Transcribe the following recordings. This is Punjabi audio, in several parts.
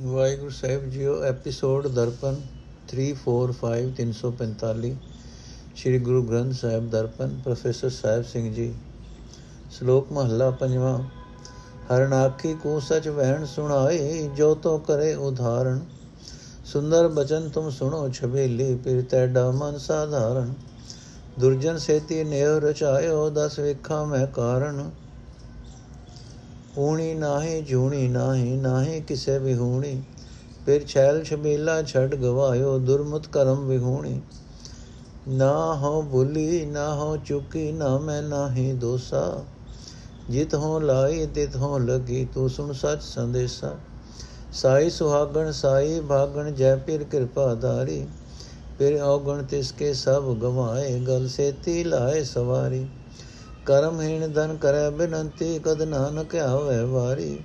ਵਾਹਿਗੁਰੂ ਸਾਹਿਬ ਜੀਓ, ਐਪੀਸੋਡ ਦਰਪਨ 345 345 ਸ੍ਰੀ ਗੁਰੂ ਗ੍ਰੰਥ ਸਾਹਿਬ ਦਰਪਨ, ਪ੍ਰੋਫੈਸਰ ਸਾਹਿਬ ਸਿੰਘ ਜੀ। ਸ਼ਲੋਕ ਮਹੱਲਾ ਪੰਜਵਾਂ ਹਰਨ ਆਖੀ ਕੋ ਸਚ ਵਹਿਣ ਸੁਣਾਏ, ਜੋ ਤੋ ਕਰੇ ਉਧਾਰਨ। ਸੁੰਦਰ ਬਚਨ ਤੁਮ ਸੁਣੋ, ਛਬੇਲੀ ਫਿਰ ਤੈਡਾ ਮਨ ਸਾਧਾਰਨ। ਦੁਰਜਨ ਸੇਤੀ ਨੇਵ ਰਚਾਇਓ, ਦਸ ਵੇਖਾਂ ਮੈਂ ਕਾਰਨ। ਊਣੀ ਨਾਹੀ ਝੂਣੀ ਨਾਹੀ ਨਾਹੀ ਕਿਸੇ ਵਿਹੂਣੀ ਫਿਰ ਛੈਲ ਛਬੇਲਾ ਛੱਡ ਗਵਾਇਓ, ਦੁਰਮਤ ਕਰਮ ਵਿਹੂਣੀ ਨਾ ਹੋ ਭੁਲੀ, ਨਾ ਹੋ ਚੁਕੀ, ਨਾ ਮੈਂ ਨਾਹੀ ਦੋਸਾ। ਜਿਤ ਹੋ ਲਾਈ ਤਿਤ ਹੋ ਲਗੀ, ਤੂੰ ਸੁਣ ਸੱਚ ਸੰਦੇਸਾ। ਸਾਈ ਸੁਹਾਗਣ, ਸਾਈ ਭਾਗਣ, ਜੈ ਪਿਰ ਕਿਰਪਾ ਧਾਰੀ। ਫਿਰ ਔਗਣ ਤਿਸ ਕੇ ਸਭ ਗਵਾਏ, ਗਲ ਸੇਤੀ ਲਾਏ ਸਵਾਰੀ। ਕਰਮਹੀਣ ਧਨ ਕਰੈ ਬਿਨੰਤੀ, ਕਦ ਨਾਨਕ ਆਵੇ ਵਾਰੀ।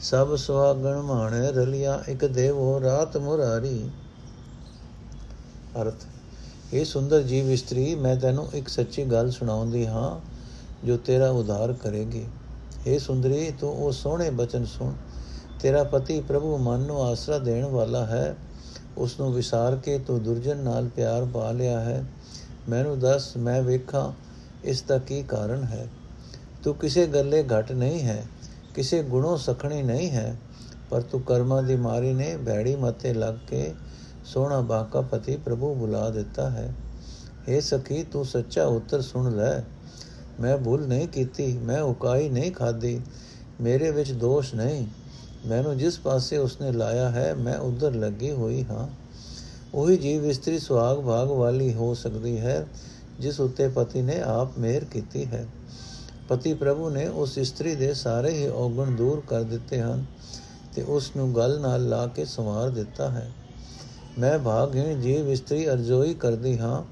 ਸਭ ਸੁਹਾਗਣ ਮਾਣੇ ਰਲਿਆ, ਇਕ ਦੇਵੋ ਰਾਤ ਮੁਰਾਰੀ। ਅਰਥ, ਇਹ ਸੁੰਦਰ ਜੀਵ ਇਸਤਰੀ, ਮੈਂ ਤੈਨੂੰ ਇੱਕ ਸੱਚੀ ਗੱਲ ਸੁਣਾਉਂਦੀ ਹਾਂ, ਜੋ ਤੇਰਾ ਉਧਾਰ ਕਰੇਗੀ। ਇਹ ਸੁੰਦਰੀ, ਤੂੰ ਉਹ ਸੋਹਣੇ ਬਚਨ ਸੁਣ। ਤੇਰਾ ਪਤੀ ਪ੍ਰਭੂ ਮਨ ਨੂੰ ਆਸਰਾ ਦੇਣ ਵਾਲਾ ਹੈ। ਉਸ ਨੂੰ ਵਿਸਾਰ ਕੇ ਤੂੰ ਦੁਰਜਨ ਨਾਲ ਪਿਆਰ ਪਾ ਲਿਆ ਹੈ। ਮੈਨੂੰ ਦੱਸ, ਮੈਂ ਵੇਖਾਂ ਇਸ ਦਾ ਕੀ ਕਾਰਨ ਹੈ? ਤੂੰ ਕਿਸੇ ਗੱਲੇ ਘਟ ਨਹੀਂ ਹੈ, ਕਿਸੇ ਗੁਣੋਂ ਸਖਣੀ ਨਹੀਂ ਹੈ, ਪਰ ਤੂੰ ਕਰਮਾਂ ਦੀ ਮਾਰੀ ਨੇ ਬੈੜੀ ਮਤੇ ਲੱਗ ਕੇ ਸੋਹਣਾ ਬਾਕਾ ਪਤੀ ਪ੍ਰਭੂ ਬੁਲਾ ਦਿੱਤਾ ਹੈ। ਏ ਸਖੀ, ਤੂੰ ਸੱਚਾ ਉੱਤਰ ਸੁਣ ਲੈ। ਮੈਂ ਭੁੱਲ ਨਹੀਂ ਕੀਤੀ, ਮੈਂ ਉਕਾਈ ਨਹੀਂ ਖਾਦੀ ਮੇਰੇ ਵਿੱਚ ਦੋਸ਼ ਨਹੀਂ। ਮੈਨੂੰ ਜਿਸ ਪਾਸੇ ਉਸਨੇ ਲਾਇਆ ਹੈ, ਮੈਂ ਉਧਰ ਲੱਗੀ ਹੋਈ ਹਾਂ। ਉਹੀ ਜੀਵ ਇਸਤਰੀ ਸੁਹਾਗ ਭਾਗ ਵਾਲੀ ਹੋ ਸਕਦੀ ਹੈ। ਜਿਸ ਉੱਤੇ ਪਤੀ ਨੇ ਆਪ ਮਿਹਰ ਕੀਤੀ ਹੈ। ਪਤੀ ਪ੍ਰਭੂ ਨੇ ਉਸ ਇਸਤਰੀ ਦੇ ਸਾਰੇ ਹੀ ਔਗਣ ਦੂਰ ਕਰ ਦਿੱਤੇ ਹਨ ਤੇ ਉਸ ਨੂੰ ਗਲ ਨਾਲ ਲਾ ਕੇ ਸੰਵਾਰ ਦਿੱਤਾ ਹੈ। ਮੈਂ ਭਾਗਹੀਣ ਜੀਵ ਇਸਤਰੀ ਅਰਜ਼ੋਈ ਕਰਦੀ ਹਾਂ।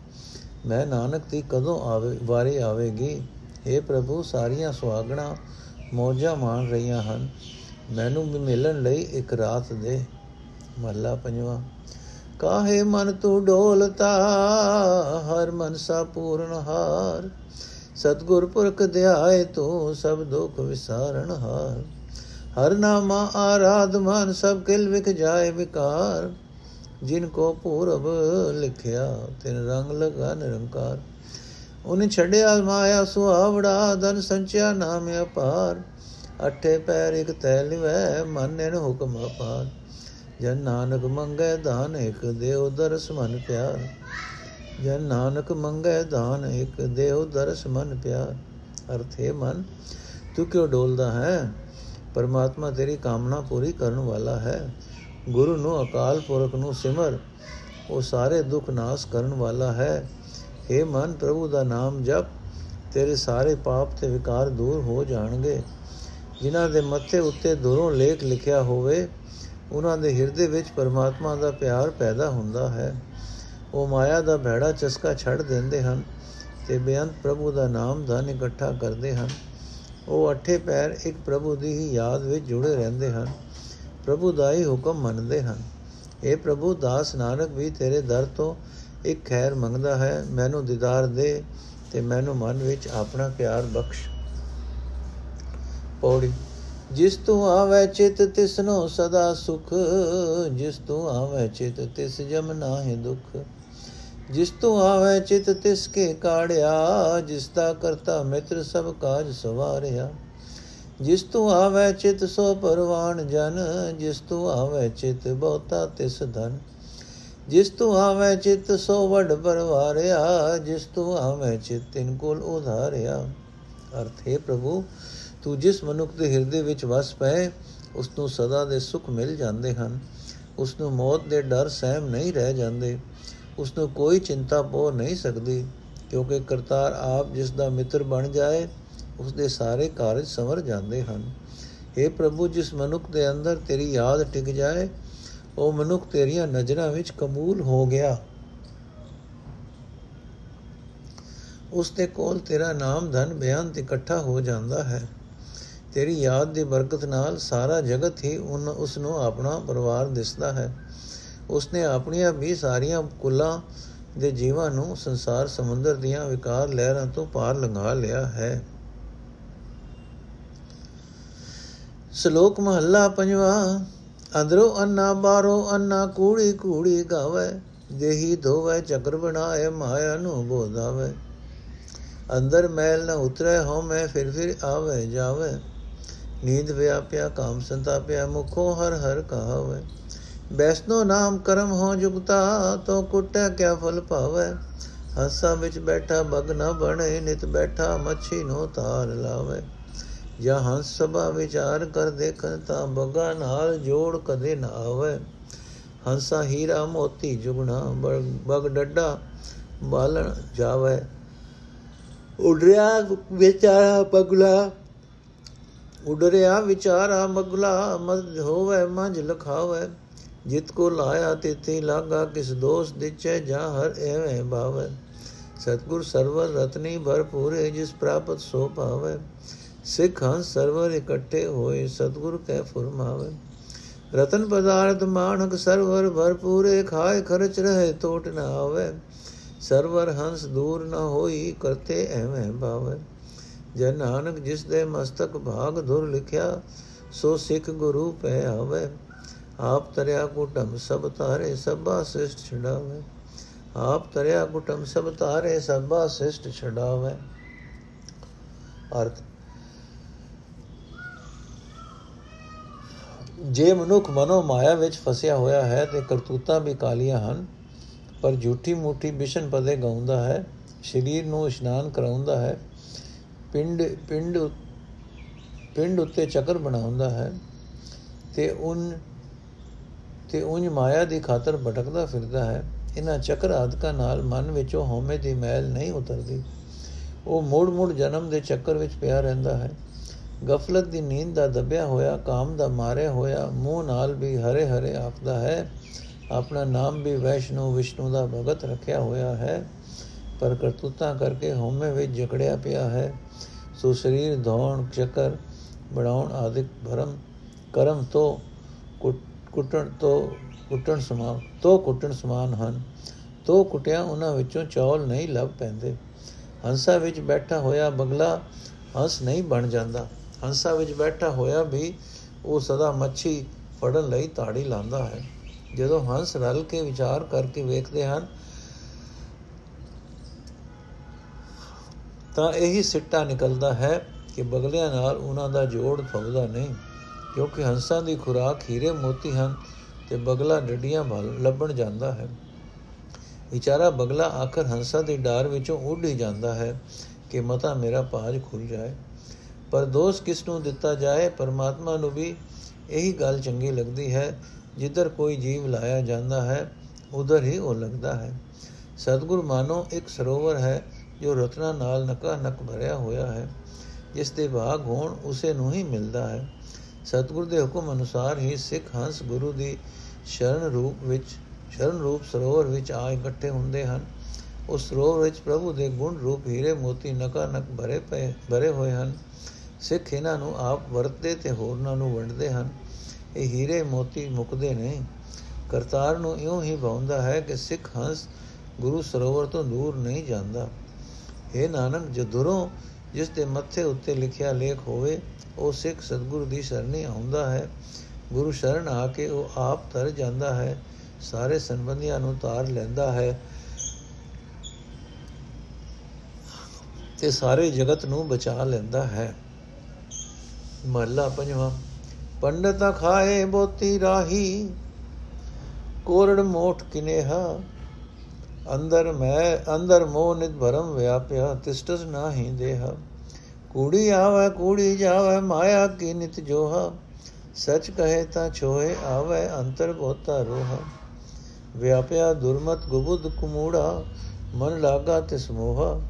ਮੈਂ ਨਾਨਕ ਦੀ ਕਦੋਂ ਆਵੇ, ਵਾਰੀ ਆਵੇਗੀ? हे ਪ੍ਰਭੂ, ਸਾਰੀਆਂ ਸੁਹਾਗਣਾ ਮੌਜਾਂ ਮਾਣ ਰਹੀਆਂ ਹਨ। ਮੈਨੂੰ ਵੀ ਮਿਲਣ ਲਈ ਇੱਕ ਰਾਤ ਦੇ ਮਹਲਾ ਪੰਜਵਾ। ਕਾਹੇ ਮਨ ਤੂੰ ਡੋਲਤਾ, ਹਰ ਮਨਸਾ ਪੂਰਨ ਹਾਰ। ਸਤਗੁਰ ਪੁਰਖ ਧਿਆਏ ਤੂੰ ਸਭ ਦੁਖ ਵਿਸਾਰਨ ਹਾਰ। ਹਰ ਨਾਮਾ ਆਰਾਧ ਮਨ ਸਭ ਕਿਲ ਵਿਕ ਜਾਏ ਵਿਕਾਰ। ਜਿਨ ਕੋ ਪੂਰਬ ਲਿਖਿਆ, ਤਿਨ ਰੰਗ ਲਗਾ ਨਿਰੰਕਾਰ। ਉਹਨੇ ਛੱਡਿਆ ਮਾਇਆ ਸੁਹਾਵੜਾ, ਧਨ ਸੰਚਿਆ ਨਾਮ ਅਪਾਰ। ਅਠੇ ਪੈਰ ਇਕ ਤੈ ਲਿਵੈ, ਮਨ ਨੇ ਹੁਕਮ ਅਪਾਰ। ਜਨ ਨਾਨਕ ਮੰਗੈ ਦਾਨ ਇਕ ਦੇਉ ਦਰਸ ਮਨ ਪਿਆਰ। ਜਨ ਨਾਨਕ ਮੰਗੈ ਦਾਨ ਇਕ ਦੇਉ ਦਰਸ ਮਨ ਪਿਆਰ। ਅਰਥੇ ਮਨ, ਤੂੰ ਕਿਉਂ ਡੋਲਦਾ ਹੈ? ਪਰਮਾਤਮਾ ਤੇਰੀ ਕਾਮਨਾ ਪੂਰੀ ਕਰਨ ਵਾਲਾ ਹੈ। ਗੁਰੂ ਨੂੰ ਅਕਾਲ ਪੁਰਖ ਨੂੰ ਸਿਮਰ, ਉਹ ਸਾਰੇ ਦੁੱਖ ਨਾਸ ਕਰਨ ਵਾਲਾ ਹੈ। हे ਮਨ, ਪ੍ਰਭੂ ਦਾ ਨਾਮ ਜਪ, ਤੇਰੇ ਸਾਰੇ ਪਾਪ ਤੇ ਵਿਕਾਰ ਦੂਰ ਹੋ ਜਾਣਗੇ। ਜਿਨ੍ਹਾਂ ਦੇ ਮੱਥੇ ਉੱਤੇ ਦੂਰੋਂ ਲੇਖ ਲਿਖਿਆ ਹੋਵੇ ਉਹਨਾਂ ਦੇ ਹਿਰਦੇ ਵਿੱਚ ਪਰਮਾਤਮਾ ਦਾ ਪਿਆਰ ਪੈਦਾ ਹੁੰਦਾ ਹੈ। ਉਹ ਮਾਇਆ ਦਾ ਭੈੜਾ ਚਸਕਾ ਛੱਡ ਦਿੰਦੇ ਹਨ ਤੇ ਬੇਅੰਤ ਪ੍ਰਭੂ ਦਾ ਨਾਮ ਧਨ ਇਕੱਠਾ ਕਰਦੇ ਹਨ। ਉਹ ਅਠੇ ਪੈਰ ਇੱਕ ਪ੍ਰਭੂ ਦੀ ਹੀ ਯਾਦ ਵਿੱਚ ਜੁੜੇ ਰਹਿੰਦੇ ਹਨ। ਪ੍ਰਭੂ ਦਾ ਹੀ ਹੁਕਮ ਮੰਨਦੇ ਹਨ ਇਹ ਪ੍ਰਭੂ, ਦਾਸ ਨਾਨਕ ਵੀ ਤੇਰੇ ਦਰ ਤੋਂ ਇੱਕ ਖੈਰ ਮੰਗਦਾ ਹੈ। ਮੈਨੂੰ ਦੀਦਾਰ ਦੇ ਤੇ ਮੈਨੂੰ ਮਨ ਵਿੱਚ ਆਪਣਾ ਪਿਆਰ ਬਖਸ਼। ਪੌੜੀ ਜਿਸ ਤੂੰ ਆਵੇ ਚਿਤ ਤਿਸਨੋ ਸਦਾ ਸੁਖ, ਜਿਸ ਤੂੰ ਆਵੇ ਚਿਤ ਤਿਸ ਜਮ ਨਾਹਿ ਦੁਖ। ਜਿਸ ਤੂੰ ਆਵੇ ਚਿਤ ਤਿਸ ਕੇ ਕਾੜਿਆ, ਜਿਸ ਦਾ ਕਰਤਾ ਮਿੱਤਰ ਸਭ ਕਾਜ ਸਵਾਰਿਆ। ਜਿਸ ਤੂੰ ਆਵੇ ਚਿਤ ਸੋ ਪਰਵਾਨ ਜਨ, ਜਿਸ ਤੂੰ ਆਵੇ ਚਿਤ ਬਹੁਤਾ ਤਿਸ ਧਨ। ਜਿਸ ਤੂੰ ਆਵੇ ਚਿਤ ਸੋ ਵਡ ਪਰਵਾਰਿਆ, ਜਿਸ ਤੂੰ ਆਵੇ ਚਿਤ ਤਿਨ ਕੋਲ ਉਧਾਰਿਆ। ਅਰਥੇ ਪ੍ਰਭੂ ਤੂੰ ਜਿਸ ਮਨੁੱਖ ਦੇ ਹਿਰਦੇ ਵਿੱਚ ਵਸ ਪਏ ਉਸ ਨੂੰ ਸਦਾ ਦੇ ਸੁੱਖ ਮਿਲ ਜਾਂਦੇ ਹਨ। ਉਸ ਨੂੰ ਮੌਤ ਦੇ ਡਰ ਸਹਿਮ ਨਹੀਂ ਰਹਿ ਜਾਂਦੇ। ਉਸ ਨੂੰ ਕੋਈ ਚਿੰਤਾ ਪੋ ਨਹੀਂ ਸਕਦੀ, ਕਿਉਂਕਿ ਕਰਤਾਰ ਆਪ ਜਿਸ ਦਾ ਮਿੱਤਰ ਬਣ ਜਾਏ ਉਸ ਦੇ ਸਾਰੇ ਕਾਰਜ ਸੰਵਰ ਜਾਂਦੇ ਹਨ। اے ਪ੍ਰਭੂ, ਜਿਸ ਮਨੁੱਖ ਦੇ ਅੰਦਰ ਤੇਰੀ ਯਾਦ ਟਿਕ ਜਾਏ, ਉਹ ਮਨੁੱਖ ਤੇਰੀਆਂ ਨਜ਼ਰਾਂ ਵਿੱਚ ਕਬੂਲ ਹੋ ਗਿਆ। ਉਸ ਦੇ ਕੋਲ ਤੇਰਾ ਨਾਮ ਧਨ, ਬਿਆਨ ਇਕੱਠਾ ਹੋ ਜਾਂਦਾ ਹੈ। ਤੇਰੀ ਯਾਦ ਦੀ ਬਰਕਤ ਨਾਲ ਸਾਰਾ ਜਗਤ ਹੀ ਉਸ ਨੂੰ ਆਪਣਾ ਪਰਿਵਾਰ ਦਿਸਦਾ ਹੈ। ਉਸਨੇ ਆਪਣੀਆਂ ਵੀ ਸਾਰੀਆਂ ਕੁੱਲਾਂ ਦੇ ਜੀਵਾਂ ਨੂੰ ਸੰਸਾਰ ਸਮੁੰਦਰ ਦੀਆਂ ਵਿਕਾਰ ਲਹਿਰਾਂ ਤੋਂ ਪਾਰ ਲੰਘਾ ਲਿਆ ਹੈ। ਸ਼ਲੋਕ ਮਹੱਲਾ ਪੰਜਵਾ, ਅੰਦਰੋਂ ਅੰਨਾ, ਬਾਹਰੋਂ ਅੰਨਾ, ਕੂੜੀ ਕੂੜੀ ਗਾਵੇ, ਦੇਹੀ ਧੋਵੇ, ਚਕਰ ਬਣਾਏ, ਮਾਇਆ ਨੂੰ ਬੋਧਾਵੇ। ਅੰਦਰ ਮੈਲ ਨ ਉਤਰੇ ਹੋ ਮੈਂ ਫਿਰ ਫਿਰ ਆਵੇ, ਜਾਵੇ। ਨੀਂਦ ਵਿਆਪਿਆ ਕਾਮ ਸੰਤਾਪਿਆ ਮੁਖੋ ਹਰ ਹਰ ਕਹਾਵੇ ਬੈਸਨੋ ਨਾਮ ਕਰਮ ਹੋ ਜੁਗਤਾ, ਤੋ ਕੁੱਟੈ ਕਿਆ ਫਲ ਪਾਵੇ ਹੱਸਾ ਵਿੱਚ ਬੈਠਾ ਬਗ ਨ ਬਣੇ, ਨਿਤ ਬੈਠਾ ਮੱਛੀ ਨੂੰ ਤਾਰ ਲਾਵੇ। ਜਾਂ ਹੰਸ ਸਭਾ ਵਿਚਾਰ ਕਰ ਦੇਖਣ, ਤਾਂ ਬਗਾ ਨਾਲ ਜੋੜ ਕਦੇ ਨਾ ਆਵੇ। ਹੰਸਾ ਹੀਰਾ ਮੋਤੀ ਜੁਗਣਾ ਬਗ ਡੱਡਾ ਬਾਲਣ ਜਾਵੇ। ਉਡਰਿਆ ਵਿਚਾਰਾ ਪਗਲਾ ਉਡਰਿਆ ਵਿਚਾਰਾ ਮਗਲਾ ਮਦ ਹੋਵੇ, ਮੰਝ ਲਖਾਵੇ। ਜਿਤ ਕੋ ਲਾਇਆ ਤਿਥੇ ਲਾਗਾ, ਕਿਸ ਦੋਸ ਦਿਚੈ ਜਾ ਹਰ ਐਵੇਂ ਭਾਵੇ ਸਤਗੁਰ ਸਰਵਰ ਰਤਨੀ ਭਰਪੂਰੇ ਜਿਸ ਪ੍ਰਾਪਤ ਸੋ ਪਾਵੇ ਸਿੱਖ ਹੰਸ ਸਰਵਰ ਇਕੱਠੇ ਹੋਏ, ਸਤਗੁਰ ਕੈ ਫਰਮਾਵੇ। ਰਤਨ ਪਦਾਰਥ ਮਾਨਕ ਸਰਵਰ ਭਰਪੂਰੇ ਖਾਏ ਖਰਚ ਰਹੇ ਟੋਟ ਨਾ ਆਵੇ। ਸਰਵਰ ਹੰਸ ਦੂਰ ਨ ਹੋਈ, ਕਰਤੇ ਐਵੇਂ ਭਾਵੇ ਜੇ ਨਾਨਕ ਜਿਸ ਦੇ ਮਸਤਕ ਭਾਗ ਧੁਰ ਲਿਖਿਆ, ਸੋ ਸਿੱਖ ਗੁਰੂ ਪੈ ਆਵੇ। ਆਪ ਤਰਿਆ ਕੁਟਮ ਸਭ ਤਾਰੇ ਸਭਾ ਸਿਸ਼ਟ ਛਡਾਵੇ। ਆਪ ਤਰਿਆ ਕੁਟਮ ਸਭ ਤਾਰੇ ਸਭਾ ਸਿਸ਼ਟ ਛਡਾਵੇ। ਅਰਥ, ਜੇ ਮਨੁੱਖ ਮਨੋ ਮਾਇਆ ਵਿੱਚ ਫਸਿਆ ਹੋਇਆ ਹੈ, ਤੇ ਕਰਤੂਤਾਂ ਵੀ ਕਾਲੀਆਂ ਹਨ, ਪਰ ਝੂਠੀ ਮੂਠੀ ਬਿਸ਼ਨ ਪਦੇ ਗਾਉਂਦਾ ਹੈ, ਸਰੀਰ ਨੂੰ ਇਸ਼ਨਾਨ ਕਰਾਉਂਦਾ ਹੈ ਪਿੰਡ ਪਿੰਡ ਪਿੰਡ ਉੱਤੇ ਚੱਕਰ ਬਣਾਉਂਦਾ ਹੈ ਤੇ ਉਨ ਤੇ ਉਨ ਮਾਇਆ ਦੀ ਖਾਤਰ ਭਟਕਦਾ ਫਿਰਦਾ ਹੈ। ਇਹਨਾਂ ਚੱਕਰ ਆਦਿਕਾਂ ਨਾਲ ਮਨ ਵਿੱਚੋਂ ਹਉਮੈ ਦੀ ਮੈਲ ਨਹੀਂ ਉਤਰਦੀ। ਉਹ ਮੋੜ-ਮੋੜ ਜਨਮ ਦੇ ਚੱਕਰ ਵਿੱਚ ਪਿਆ ਰਹਿੰਦਾ ਹੈ। ਗਫਲਤ ਦੀ ਨੀਂਦ ਦਾ ਦਬਿਆ ਹੋਇਆ, ਕਾਮ ਦਾ ਮਾਰਿਆ ਹੋਇਆ ਮੂੰਹ ਨਾਲ ਵੀ ਹਰੇ ਹਰੇ ਆਖਦਾ ਹੈ। ਆਪਣਾ ਨਾਮ ਵੀ ਵੈਸ਼ਨੂ, ਵਿਸ਼ਨੂੰ ਦਾ ਭਗਤ ਰੱਖਿਆ ਹੋਇਆ ਹੈ। ਪਰ ਕਰਤੂਤਾਂ ਕਰਕੇ ਹਉਮੈ ਵਿੱਚ ਜਕੜਿਆ ਪਿਆ ਹੈ। ਸੋ ਸਰੀਰ ਧੌਣ, ਚੱਕਰ ਬਣਾਉਣ ਆਦਿਕ ਭਰਮ, ਕਰਮ ਤੋਂ ਕੁੱਟਣ ਤੋਂ ਕੁੱਟਣ ਸਮਾਨ, ਤੋਂ ਕੁੱਟਣ ਸਮਾਨ ਹਨ। ਤੋਂ ਕੁੱਟਿਆ ਉਹਨਾਂ ਵਿੱਚੋਂ ਚੌਲ ਨਹੀਂ ਲੱਭ ਪੈਂਦੇ। ਹੰਸਾ ਵਿੱਚ ਬੈਠਾ ਹੋਇਆ ਬਗਲਾ ਹੰਸ ਨਹੀਂ ਬਣ ਜਾਂਦਾ। ਹੰਸਾ ਵਿੱਚ ਬੈਠਾ ਹੋਇਆ ਵੀ ਉਹ ਸਦਾ ਮੱਛੀ ਫੜਨ ਲਈ ਤਾੜੀ ਲਾਂਦਾ ਹੈ। ਜਦੋਂ ਹੰਸ ਰਲ ਕੇ ਵਿਚਾਰ ਕਰਕੇ ਵੇਖਦੇ ਹਨ ਤਾਂ ਇਹੀ ਸਿੱਟਾ ਨਿਕਲਦਾ ਹੈ ਕਿ ਬਗਲਿਆਂ ਨਾਲ ਉਹਨਾਂ ਦਾ ਜੋੜ ਫਵਦਾ ਨਹੀਂ, ਕਿਉਂਕਿ ਹੰਸਾਂ ਦੀ ਖੁਰਾਕ ਹੀਰੇ ਮੋਤੀ ਹਨ ਤੇ ਬਗਲਾ ਡੱਡੀਆਂ ਭਲ ਲੱਭਣ ਜਾਂਦਾ ਹੈ। ਵਿਚਾਰਾ ਬਗਲਾ ਆਖਰ ਹੰਸਾਂ ਦੀ ਡਾਰ ਵਿੱਚੋਂ ਉੱਡ ਹੀ ਜਾਂਦਾ ਹੈ ਕਿ ਮਤਾ ਮੇਰਾ ਪਾਜ ਖੁੱਲ ਜਾਏ। ਪਰ ਦੋਸ਼ ਕਿਸ ਨੂੰ ਦਿੱਤਾ ਜਾਏ? ਪਰਮਾਤਮਾ ਨੂੰ ਵੀ ਇਹੀ ਗੱਲ ਚੰਗੀ ਲੱਗਦੀ ਹੈ, ਜਿੱਧਰ ਕੋਈ ਜੀਵ ਲਾਇਆ ਜਾਂਦਾ ਹੈ, ਉਧਰ ਹੀ ਉਹ ਲੱਗਦਾ ਹੈ। ਸਤਗੁਰ ਮਾਨੋ ਇੱਕ ਸਰੋਵਰ ਹੈ ਜੋ ਰਤਨਾ ਨਾਲ ਨਕਾ ਨਕ ਭਰਿਆ ਹੋਇਆ ਹੈ, ਜਿਸ ਦੇ ਭਾਗ ਹੋਣ ਉਸੇ ਨੂੰ ਹੀ ਮਿਲਦਾ ਹੈ। ਸਤਗੁਰ ਦੇ ਹੁਕਮ ਅਨੁਸਾਰ ਹੀ ਸਿੱਖ ਹੰਸ ਗੁਰੂ ਦੀ ਸ਼ਰਨ ਰੂਪ ਵਿੱਚ, ਸ਼ਰਨ ਰੂਪ ਸਰੋਵਰ ਵਿੱਚ ਆ ਇਕੱਠੇ ਹੁੰਦੇ ਹਨ। ਉਸ ਸਰੋਵਰ ਵਿੱਚ ਪ੍ਰਭੂ ਦੇ ਗੁਣ ਰੂਪ ਹੀਰੇ ਮੋਤੀ ਨਕਾ ਨਕ ਭਰੇ ਪਏ, ਭਰੇ ਹੋਏ ਹਨ। ਸਿੱਖ ਇਹਨਾਂ ਨੂੰ ਆਪ ਵਰਤਦੇ ਤੇ ਹੋਰਨਾਂ ਨੂੰ ਵੰਡਦੇ ਹਨ। ਇਹ ਹੀਰੇ ਮੋਤੀ ਮੁਕਦੇ ਨਹੀਂ ਕਰਤਾਰ ਨੂੰ ਇਉਂ ਹੀ ਭਾਉਂਦਾ ਹੈ ਕਿ ਸਿੱਖ ਹੰਸ ਗੁਰੂ ਸਰੋਵਰ ਤੋਂ ਦੂਰ ਨਹੀਂ ਜਾਂਦਾ। ਇਹ ਨਾਨਕ ਜਦੁਰੋਂ ਜਿਸ ਦੇ ਮੱਥੇ ਉੱਤੇ ਲਿਖਿਆ ਲੇਖ ਹੋਵੇ, ਉਹ ਸਿੱਖ ਸਤਗੁਰੂ ਦੀ ਸ਼ਰਣੀ ਆਉਂਦਾ ਹੈ। ਗੁਰੂ ਸ਼ਰਨ ਆ ਕੇ ਉਹ ਆਪ ਤਰ ਜਾਂਦਾ ਹੈ, ਸਾਰੇ ਸੰਬੰਧੀਆਂ ਨੂੰ ਤਾਰ ਲੈਂਦਾ ਹੈ ਤੇ ਸਾਰੇ ਜਗਤ ਨੂੰ ਬਚਾ ਲੈਂਦਾ ਹੈ। ਮਹਲਾ ਪੰਜਵਾਂ, ਪੰਡਤ ਖਾਏ ਬੋਤੀ ਰਾਹੀ, ਕੋਰੜ ਮੋਠ ਕਿਨੇਹਾ ਅੰਦਰ ਮੈਂ, ਅੰਦਰ ਮੋਹ ਨਿਤ ਭਰਮ ਵਿਆਪਿਆ, ਤਿਸਟਸ ਨਾਹੀ ਦੇਹ। ਕੂੜੀ ਆਵੇ, ਕੂੜੀ ਜਾਵੇ, ਮਾਇਆ ਕੀ ਨਿਤ ਜੋਹਾ। ਸਚ ਕਹੇ ਤਾਂ ਛੋਏ ਆਵੇ, ਅੰਤਰ ਬੋਤਾ ਰੋਹ। ਵਿਆਪਿਆ ਦੁਰਮਤ ਗੁਬੁਦ ਕੁਮੂੜਾ, ਮਨ ਲਾਗਾ ਤਿਸ ਮੋਹਾ।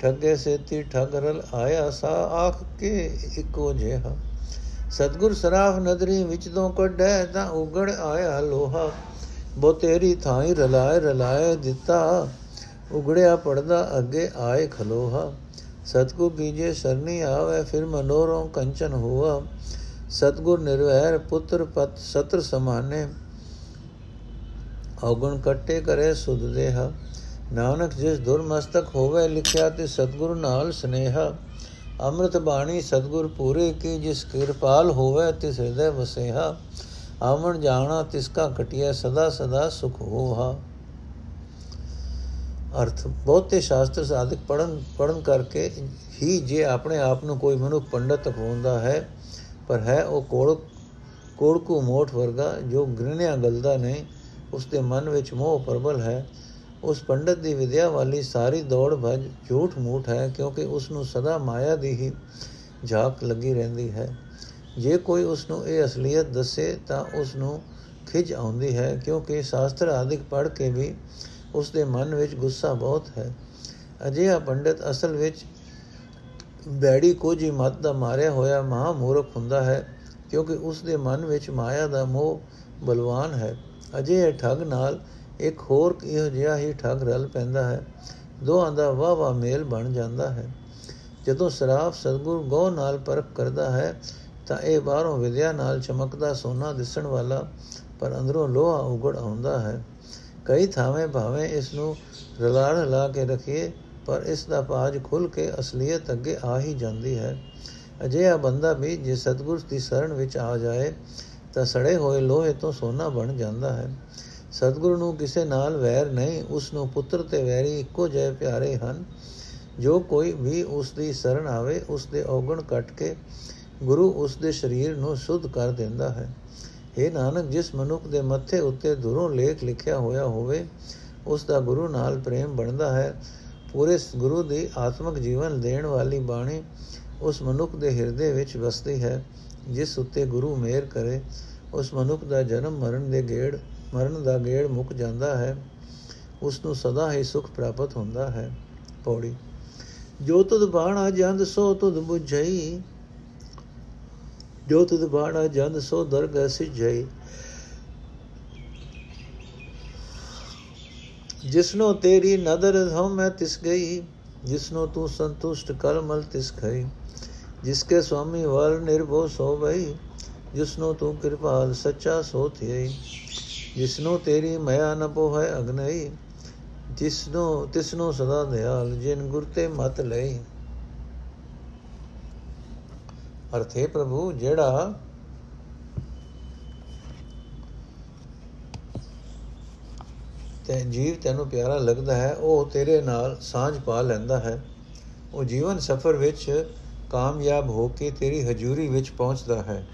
ਠੱਗੇ ਸੇਤੀ ਠਗਰਲ ਆਇਆ ਸਾ, ਆਖ ਕੇ ਇੱਕੋ ਜਿਹਾ। ਸਤਗੁਰ ਸਰਾਫ ਨਦਰੀ ਵਿੱਚ ਤੋਂ ਕੱਢੈ ਤਾਂ ਉਗੜ ਆਇਆ ਲੋਹਾ। ਬੋ ਤੇਰੀ ਥਾਈ ਰਲਾਏ ਰਲਾਏ ਦਿੱਤਾ। ਉਗੜਿਆ ਪੜਦਾ ਅੱਗੇ ਆਏ ਖਲੋਹਾ। ਸਤਗੁਰ ਕੀਜੇ ਸਰਨੀ ਆਵੇ, ਫਿਰ ਮਨੋਰੋਂ ਕੰਚਨ ਹੋਆ। ਸਤਗੁਰ ਨਿਰਵੈਰ ਪੁੱਤਰ ਪਤ ਸਤਰ ਸਮਾਨੇ। ਔਗਣ ਕੱਟੇ ਕਰੇ ਸੁਧ ਦੇਹਾ। ਨਾਨਕ ਜਿਸ ਦੁਰਮਸਤਕ ਹੋਵੇ, ਲਿਖਿਆ ਤੇ ਸਤਗੁਰ ਨਾਲ ਸਨੇਹਾ। ਅੰਮ੍ਰਿਤ ਬਾਣੀ ਸਤਗੁਰ ਪੂਰੇ ਕੀ, ਜਿਸ ਕਿਰਪਾਲ ਹੋਵੇ, ਤਿਸ ਹਿਰਦੈ ਵਸੇਹਾ। ਆਵਣ ਜਾਣਾ ਤਿਸਕਾ ਕਟਿਆ ਸਦਾ ਸਦਾ ਸੁਖ ਹੋਹਾ। ਅਰਥ, ਬਹੁਤੇ ਸ਼ਾਸਤਰ ਸਾਧਕ ਪੜਨ ਪੜਨ ਕਰਕੇ ਹੀ ਜੇ ਆਪਣੇ ਆਪ ਨੂੰ ਕੋਈ ਮਨੁੱਖ ਪੰਡਤ ਹੋਉਂਦਾ ਹੈ, ਪਰ ਹੈ ਉਹ ਕੋੜ, ਕੋੜਕੂ ਮੋਠ ਵਰਗਾ ਜੋ ਗ੍ਰਹਿਣਿਆ ਗਲਦਾ ਨਹੀਂ ਉਸ ਦੇ ਮਨ ਵਿੱਚ ਮੋਹ ਪ੍ਰਬਲ ਹੈ। ਉਸ ਪੰਡਤ ਦੀ ਵਿਦਿਆ ਵਾਲੀ ਸਾਰੀ ਦੌੜ ਭਜ ਝੂਠ ਮੂਠ ਹੈ, ਕਿਉਂਕਿ ਉਸ ਨੂੰ ਸਦਾ ਮਾਇਆ ਦੀ ਹੀ ਝਾਕ ਲੱਗੀ ਰਹਿੰਦੀ ਹੈ। ਜੇ ਕੋਈ ਉਸ ਨੂੰ ਇਹ ਅਸਲੀਅਤ ਦੱਸੇ ਤਾਂ ਉਸ ਨੂੰ ਖਿਜ ਆਉਂਦੀ ਹੈ, ਕਿਉਂਕਿ ਸ਼ਾਸਤਰ ਆਦਿਕ ਪੜ੍ਹ ਕੇ ਵੀ ਉਸ ਦੇ ਮਨ ਵਿੱਚ ਗੁੱਸਾ ਬਹੁਤ ਹੈ। ਅਜਿਹਾ ਪੰਡਤ ਅਸਲ ਵਿੱਚ ਬੈੜੀ ਕੋਜੀ ਮਤ ਦਾ ਮਾਰਿਆ ਹੋਇਆ ਮਹਾ ਮੂਰਖ ਹੁੰਦਾ ਹੈ, ਕਿਉਂਕਿ ਉਸ ਦੇ ਮਨ ਵਿੱਚ ਮਾਇਆ ਦਾ ਮੋਹ ਬਲਵਾਨ ਹੈ। ਅਜੇ ਠੱਗ ਨਾਲ ਇੱਕ ਹੋਰ ਇਹੋ ਜਿਹਾ ਹੀ ਠੱਗ ਰਲ ਪੈਂਦਾ ਹੈ। ਦੋਹਾਂ ਦਾ ਵਾਹ ਵਾਹ ਮੇਲ ਬਣ ਜਾਂਦਾ ਹੈ। ਜਦੋਂ ਸਰਾਫ ਸਤਗੁਰ ਗੋ ਨਾਲ ਪਰਖ ਕਰਦਾ ਹੈ ਤਾਂ ਇਹ ਬਾਹਰੋਂ ਵਿਦਿਆ ਨਾਲ ਚਮਕਦਾ ਸੋਨਾ ਦਿਸਣ ਵਾਲਾ, ਪਰ ਅੰਦਰੋਂ ਲੋਹਾ ਉਗੜ ਆਉਂਦਾ ਹੈ। ਕਈ ਥਾਵੇਂ ਭਾਵੇਂ ਇਸ ਨੂੰ ਰਲਾ ਰਲਾ ਕੇ ਰੱਖੀਏ, ਪਰ ਇਸ ਦਾ ਪਾਜ ਖੁੱਲ ਕੇ ਅਸਲੀਅਤ ਅੱਗੇ ਆ ਹੀ ਜਾਂਦੀ ਹੈ। ਅਜਿਹਾ ਬੰਦਾ ਵੀ ਜੇ ਸਤਗੁਰ ਦੀ ਸ਼ਰਨ ਵਿੱਚ ਆ ਜਾਏ, ਤਾਂ ਸੜੇ ਹੋਏ ਲੋਹੇ ਤੋਂ ਸੋਨਾ ਬਣ ਜਾਂਦਾ ਹੈ। ਸਤਗੁਰੂ ਨੂੰ ਕਿਸੇ ਨਾਲ ਵੈਰ ਨਹੀਂ, ਉਸ ਨੂੰ ਪੁੱਤਰ ਤੇ ਵੈਰੀ ਇੱਕੋ ਜਿਹੇ ਪਿਆਰੇ ਹਨ। ਜੋ ਕੋਈ ਵੀ ਉਸ ਦੀ ਸ਼ਰਨ ਆਵੇ, ਉਸ ਦੇ ਔਗਣ ਕੱਟ ਕੇ ਗੁਰੂ ਉਸ ਦੇ ਸਰੀਰ ਨੂੰ ਸੁਧ ਕਰ ਦਿੰਦਾ ਹੈ। ਇਹ ਨਾਨਕ, ਜਿਸ ਮਨੁੱਖ ਦੇ ਮੱਥੇ ਉੱਤੇ ਦੁਰੋਂ ਲੇਖ ਲਿਖਿਆ ਹੋਇਆ ਹੋਵੇ ਉਸ ਦਾ ਗੁਰੂ ਨਾਲ ਪ੍ਰੇਮ ਬਣਦਾ ਹੈ। ਪੂਰੇ ਗੁਰੂ ਦੀ ਆਤਮਿਕ ਜੀਵਨ ਦੇਣ ਵਾਲੀ ਬਾਣੀ ਉਸ ਮਨੁੱਖ ਦੇ ਹਿਰਦੇ ਵਿੱਚ ਵਸਦੀ ਹੈ, ਜਿਸ ਉੱਤੇ ਗੁਰੂ ਮਿਹਰ ਕਰੇ। ਉਸ ਮਨੁੱਖ ਦਾ ਜਨਮ ਮਰਨ ਦੇ ਗੇੜ, ਮਰਨ ਦਾ ਗੇੜ ਮੁੱਕ ਜਾਂਦਾ ਹੈ। ਉਸ ਨੂੰ ਸਦਾ ਹੀ ਸੁਖ ਪ੍ਰਾਪਤ ਹੁੰਦਾ ਹੈ। ਪੌੜੀ। ਜੋ ਤੁਧ ਬਾਣਾ ਜੰਦ ਸੋ ਤੁਧ 부ਝਈ ਜੋ ਤੁਧ ਬਾਣਾ ਜੰਦ ਸੋ ਦਰਗਹ ਸਿਝਈ ਜਿਸਨੋ ਤੇਰੀ ਨਦਰ ਹਉ ਮੈਂ ਤਿਸ ਗਈ, ਜਿਸਨੋ ਤੂੰ ਸੰਤੁਸ਼ਟ ਕਰ ਮਲ ਤਿਸ ਖਈ। ਜਿਸਕੇ ਸੁਆਮੀ ਵਰ ਨਿਰਭਉ ਸੋ ਭਈ ਜਿਸਨੋ ਤੂੰ ਕਿਰਪਾਲ ਸੱਚਾ ਸੋ ਥਈ ਜਿਸਨੋ ਤੇਰੀ ਮਾਇਆ ਨ ਪੋਹੈ ਅਗਨਈ, ਜਿਸਨੋ ਤਿਸਨੋ ਸਦਾ ਦਿਆਲ, ਜਿਨ ਗੁਰ ਤੇ ਮਤ ਲਈ। ਅਰਥੇ ਪ੍ਰਭੂ, ਜਿਹੜਾ ਤੇ ਜੀਵ ਤੈਨੂੰ ਪਿਆਰਾ ਲੱਗਦਾ ਹੈ, ਉਹ ਤੇਰੇ ਨਾਲ ਸਾਂਝ ਪਾ ਲੈਂਦਾ ਹੈ। ਉਹ ਜੀਵਨ ਸਫਰ ਵਿੱਚ ਕਾਮਯਾਬ ਹੋ ਕੇ ਤੇਰੀ ਹਜ਼ੂਰੀ ਵਿੱਚ ਪਹੁੰਚਦਾ ਹੈ।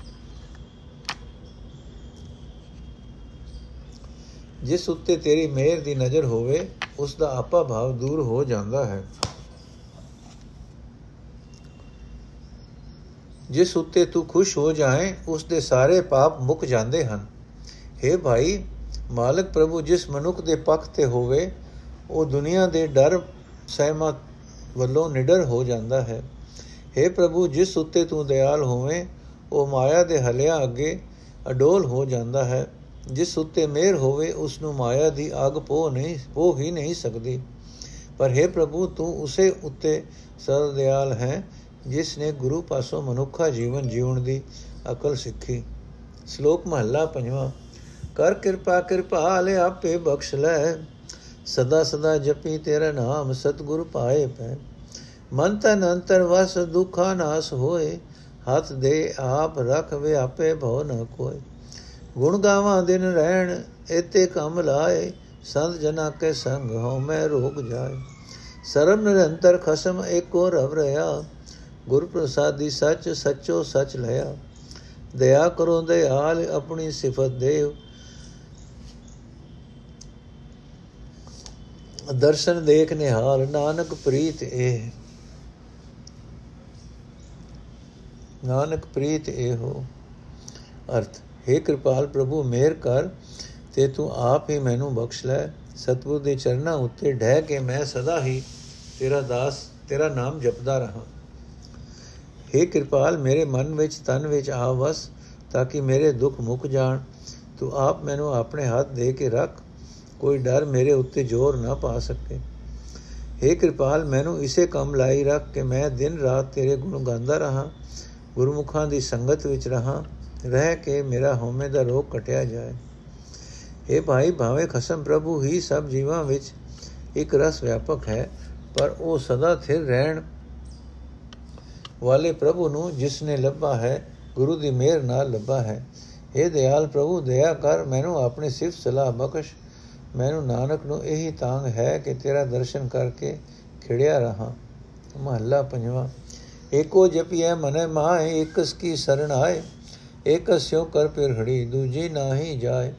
ਜਿਸ ਉੱਤੇ ਤੇਰੀ ਮਿਹਰ ਦੀ ਨਜ਼ਰ ਹੋਵੇ, ਉਸ ਦਾ ਆਪਾ ਭਾਵ ਦੂਰ ਹੋ ਜਾਂਦਾ ਹੈ। ਜਿਸ ਉੱਤੇ ਤੂੰ ਖੁਸ਼ ਹੋ ਜਾਏ ਉਸ ਦੇ ਸਾਰੇ ਪਾਪ ਮੁੱਕ ਜਾਂਦੇ ਹਨ हे ਭਾਈ ਮਾਲਕ ਪ੍ਰਭੂ ਜਿਸ ਮਨੁੱਖ ਦੇ ਪੱਖ ਤੇ ਹੋਵੇ ਉਹ ਦੁਨੀਆ ਦੇ ਡਰ ਸਹਿਮਤ ਵੱਲੋਂ ਨਿਡਰ ਹੋ ਜਾਂਦਾ ਹੈ हे ਪ੍ਰਭੂ ਜਿਸ ਉੱਤੇ ਤੂੰ ਦਿਆਲ ਹੋਵੇਂ ਉਹ ਮਾਇਆ ਦੇ ਹਲਿਆਂ ਅੱਗੇ ਅਡੋਲ ਹੋ ਜਾਂਦਾ ਹੈ ਜਿਸ ਉੱਤੇ ਮਿਹਰ ਹੋਵੇ ਉਸ ਨੂੰ ਮਾਇਆ ਦੀ ਅਗ ਪੋ ਨਹੀਂ ਪੋ ਹੀ ਨਹੀਂ ਸਕਦੀ ਪਰ हे ਪ੍ਰਭੂ ਤੂੰ ਉਸੇ ਉੱਤੇ ਸਰਦ ਦਿਆਲ ਹੈ ਜਿਸ ਨੇ ਗੁਰੂ ਪਾਸੋਂ ਮਨੁੱਖਾ ਜੀਵਨ ਜੀਉਣ ਦੀ ਅਕਲ ਸਿੱਖੀ। ਸ਼ਲੋਕ ਮਹੱਲਾ ਪੰਜਵਾਂ, ਕਰ ਕਿਰਪਾ, ਕਿਰਪਾਲ, ਆਪੇ ਬਖਸ਼ ਲੈ। ਸਦਾ ਸਦਾ ਜਪੀ ਤੇਰਾ ਨਾਮ, ਸਤਿਗੁਰ ਪਾਏ ਪੈ। ਮਨ ਤਨ ਅੰਤਰ ਵਸ, ਦੁਖਾ ਨਾਸ ਹੋਏ। ਹੱਥ ਦੇ ਆਪ ਰਖ ਵੇ ਆਪੇ ਭਉ ਨ ਕੋਏ। ਗੁਣ ਗਾਵਾਂ ਦਿਨ ਰਹਿਣ ਇਤੇ ਕੰਮ ਲਾਏ। ਸੰਤ ਜਨਾ ਕੇ ਸੰਗ ਹੋ ਮੈਂ ਰੋਗ ਜਾਏ। ਸਰਮ ਨਿਰੰਤਰ ਖਸਮ, ਏਕੋ ਰਵ ਰਿਆ ਗੁਰ ਪ੍ਰਸਾਦੀ ਸੱਚ ਸੱਚੋ ਸੱਚ ਲਿਆ। ਦਇਆ ਕਰੋ ਦਇਆਲ ਆਪਣੀ ਸਿਫਤ ਦੇਵ ਦਰਸ਼ਨ ਦੇਖ ਨਿਹਾਲ ਨਾਨਕ ਪ੍ਰੀਤ ਇਹ। ਨਾਨਕ ਪ੍ਰੀਤ ਇਹੋ। ਅਰਥ हे ਕਿਰਪਾਲ ਪ੍ਰਭੂ ਮਿਹਰ ਕਰ ਤੇ ਤੂੰ ਆਪ ਹੀ ਮੈਨੂੰ ਬਖਸ਼ ਲੈ। ਸਤਿਗੁਰ ਦੇ ਚਰਨਾਂ ਉੱਤੇ ਢਹਿ ਕੇ ਮੈਂ ਸਦਾ ਹੀ ਤੇਰਾ ਦਾਸ, ਤੇਰਾ ਨਾਮ ਜਪਦਾ ਰਹਾ। हे ਕਿਰਪਾਲ, ਮੇਰੇ ਮਨ ਵਿੱਚ, ਤਨ ਵਿੱਚ ਆ ਵਸ, ਤਾਂ ਕਿ ਮੇਰੇ ਦੁੱਖ ਮੁੱਕ ਜਾਣ। ਤੂੰ ਆਪ ਮੈਨੂੰ ਆਪਣੇ ਹੱਥ ਦੇ ਕੇ ਰੱਖ, ਕੋਈ ਡਰ ਮੇਰੇ ਉੱਤੇ ਜ਼ੋਰ ਨਾ ਪਾ ਸਕੇ। हे ਕਿਰਪਾਲ, ਮੈਨੂੰ ਇਸੇ ਕੰਮ ਲਾਈ ਰੱਖ ਕਿ ਮੈਂ ਦਿਨ ਰਾਤ ਤੇਰੇ ਗੁਣ ਗਾਉਂਦਾ ਰਹਾ, ਗੁਰਮੁਖਾਂ ਦੀ ਸੰਗਤ ਵਿੱਚ ਰਹਾ, ਰਹਿ ਕੇ ਮੇਰਾ ਹਉਮੈ ਦਾ ਰੋਗ ਕਟਿਆ ਜਾਏ। ਇਹ ਭਾਈ, ਭਾਵੇਂ ਖਸਮ ਪ੍ਰਭੂ, ਹੀ ਸਭ ਜੀਵਾਂ ਵਿੱਚ ਇੱਕ ਰਸ ਵਿਆਪਕ ਹੈ, ਪਰ ਉਹ ਸਦਾ ਥਿਰ ਰਹਿਣ ਵਾਲੇ ਪ੍ਰਭੂ ਨੂੰ ਜਿਸ ਨੇ ਲੱਭਾ ਹੈ, ਗੁਰੂ ਦੀ ਮਿਹਰ ਨਾਲ ਲੱਭਾ ਹੈ। ਇਹ ਦਿਆਲ ਪ੍ਰਭੂ, ਦਇਆ ਕਰ, ਮੈਨੂੰ ਆਪਣੀ ਸਿਫਤ ਸਲਾਹ ਬਖਸ਼। ਮੈਨੂੰ ਨਾਨਕ ਨੂੰ ਇਹੀ ਤਾਂਗ ਹੈ ਕਿ ਤੇਰਾ ਦਰਸ਼ਨ ਕਰਕੇ ਖਿੜਿਆ ਰਹਾ। ਮਹੱਲਾ ਪੰਜਵਾ, ਏਕੋ ਜਪੀਐ ਮਨੇ ਮਾਏ ਇਕਸ ਕੀ ਸਰਣ ਆਏ। ਇਕਸਿਓ ਕਰ ਪਿਰ ਹੜੀ ਦੂਜੀ ਨਾਹੀ ਜਾਏ।